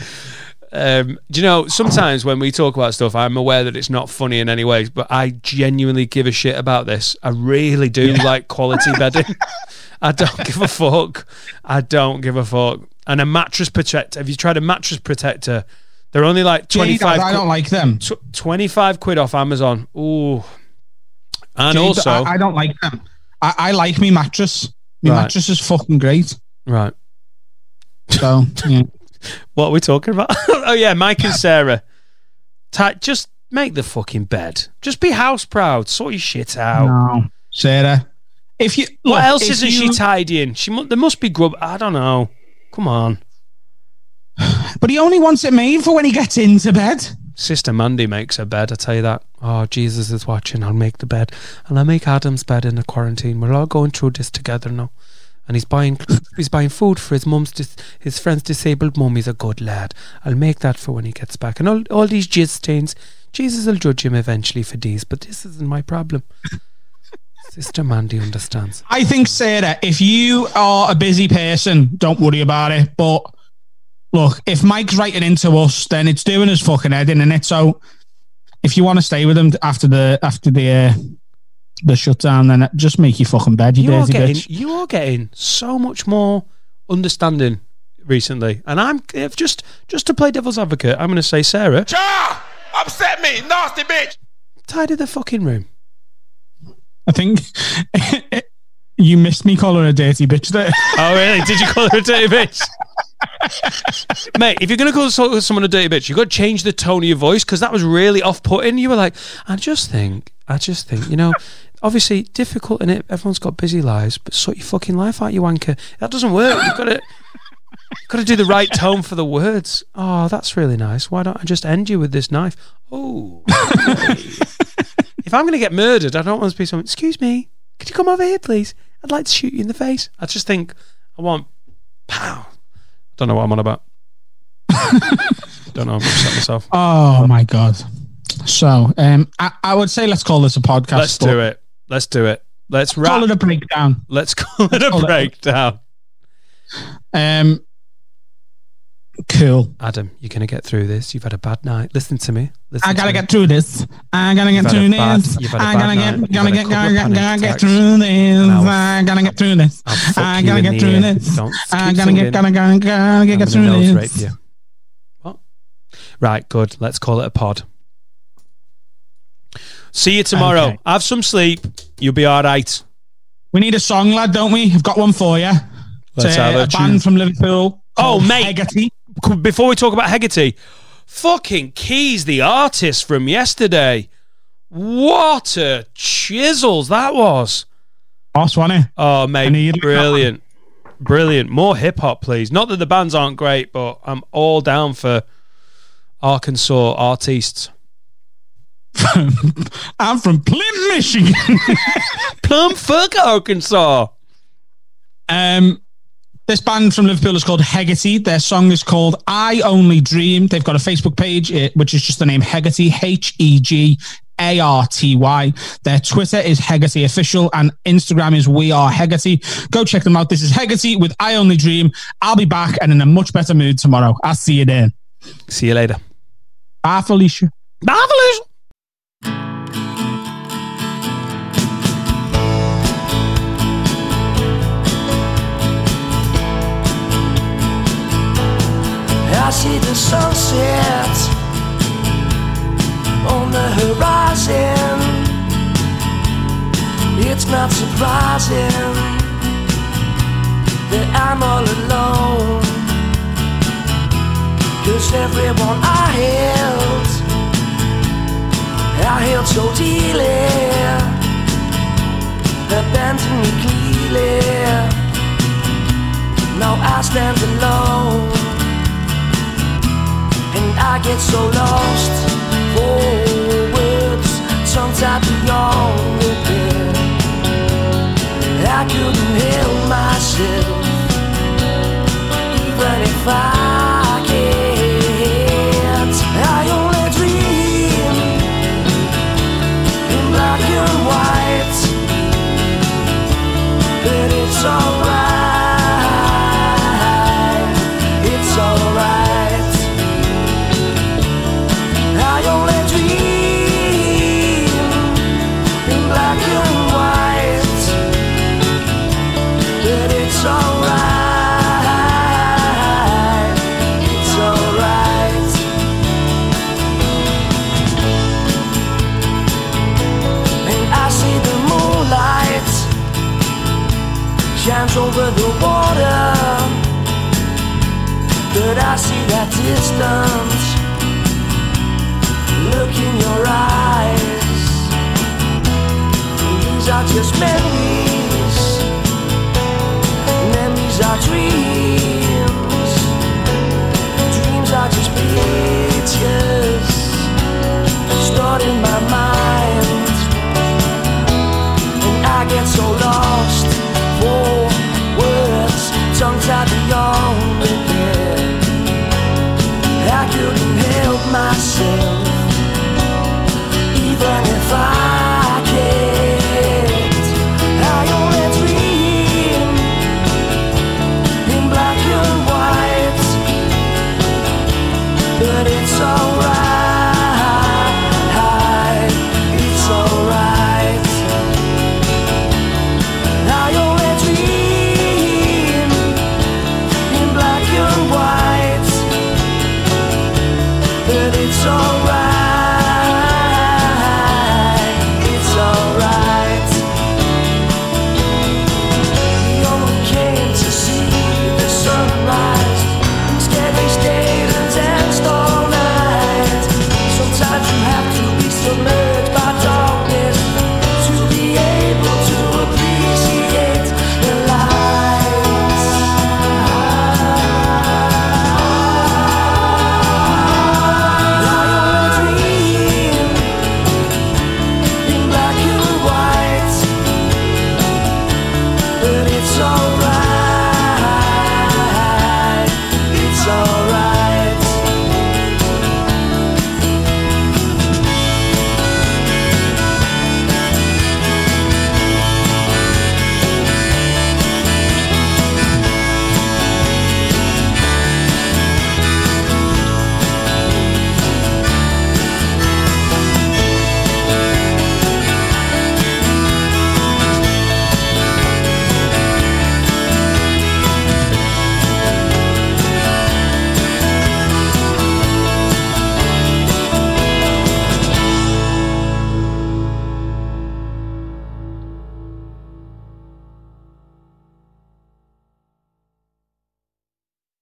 Um, do you know, sometimes when we talk about stuff, I'm aware that it's not funny in any way, but I genuinely give a shit about this. I really do like quality bedding. I don't give a fuck. I don't give a fuck. And a mattress protector. Have you tried a mattress protector? They're only like Jade, 25 I don't like them. tw- 25 quid off Amazon. Ooh. And also, I, I don't like them. I, I like me mattress. My Right. mattress is fucking great. right. So yeah. What are we talking about? oh yeah, Mike and Sarah. Ty- just make the fucking bed. Just be house proud. Sort your shit out. no, Sarah. If you What look, else isn't you- she tidying? She mu- there must be grub. I don't know. Come on, But he only wants it made for when he gets into bed. Sister Mandy makes her bed. I tell you that. Oh, Jesus is watching. I'll make the bed, and I'll make Adam's bed in the quarantine. We're all going through this together now. And he's buying he's buying food for his mum's dis- his friend's disabled mum. He's a good lad. I'll make that for when he gets back. And all all these jizz stains. Jesus will judge him eventually for these, but this isn't my problem. Sister Mandy understands. I think, Sarah, if you are a busy person, don't worry about it. But look, if Mike's writing into us, then it's doing his fucking head in, and it? So if you want to stay with him after the after the uh, the shutdown, then just make your fucking bed, you, you are dirty getting bitch. you are getting so much more understanding recently, and I'm if just just to play devil's advocate. I'm going to say, Sarah, Cha! Upset me, nasty bitch. tidy the fucking room. I think you missed me calling her a dirty bitch there. Oh really? Did you call her a dirty bitch? Mate, if you're going to call someone a dirty bitch, you've got to change the tone of your voice because that was really off putting. You were like, I just think, I just think, you know, obviously difficult in it. Everyone's got busy lives, but sort your fucking life out, you wanker. That doesn't work. You've got to. Got to do the right tone for the words. Oh, that's really nice. Why don't I just end you with this knife? Oh. if I'm going to get murdered, I don't want to be someone. Excuse me, could you come over here, please? I'd like to shoot you in the face. I just think I want pow. I don't know what I'm on about. Don't know. I'm upset myself. Oh my god. So, um, I, I would say let's call this a podcast. Let's do it. Let's do it. Let's Call it a breakdown. Let's call it a call it- breakdown. Um, cool. Adam, you're gonna get through this. You've had a bad night. Listen to me. Listen I to gotta me. get through this. I gotta get You've had through bad- this. you've had a I bad gotta night. get, You've gotta had a get, couple gotta of get, panic gotta get attacks. through this. I'll- gotta get through this. I'll fuck I you gotta in get the through ear. this. Don't I keep gotta singing. get, gotta, gotta, gotta I'm get gonna through nose this. you. What? Right, good. Let's call it a pod. See you tomorrow. Okay. Have some sleep. You'll be all right. We need a song, lad, don't we? I've got one for you. Let's have a a band from Liverpool. Oh, mate. Hegarty. Before we talk about Hegarty, fucking Keys, the artist from yesterday. What a chisels that was. Boss, wasn't it? Oh, mate, knew you'd like that brilliant. Brilliant. More hip hop, please. Not that the bands aren't great, but I'm all down for Arkansas artists. I'm from Plymouth, Michigan. Plum fuck Arkansas. Um, this band from Liverpool is called Hegarty. Their song is called I Only Dream. They've got a Facebook page, eh, which is just the name Hegarty, H E G A R T Y. Their Twitter is Hegarty Official and Instagram is We Are Hegarty. Go check them out. This is Hegarty with I Only Dream. I'll be back and in a much better mood tomorrow. I'll see you then. See you later. Bye, Felicia. Bye, I see the sunset on the horizon. It's not surprising that I'm all alone. Cause everyone I held, I held so dearly, abandoned me clearly. Now I stand alone. And I get so lost for words, tongue-tied beyond repair. I couldn't help myself, even if I can't. I only dream in black and white, but it's alright. Distance look in your eyes. These are just memories. Memories are dreams. Dreams are just pictures stored in my mind. And I get so lost for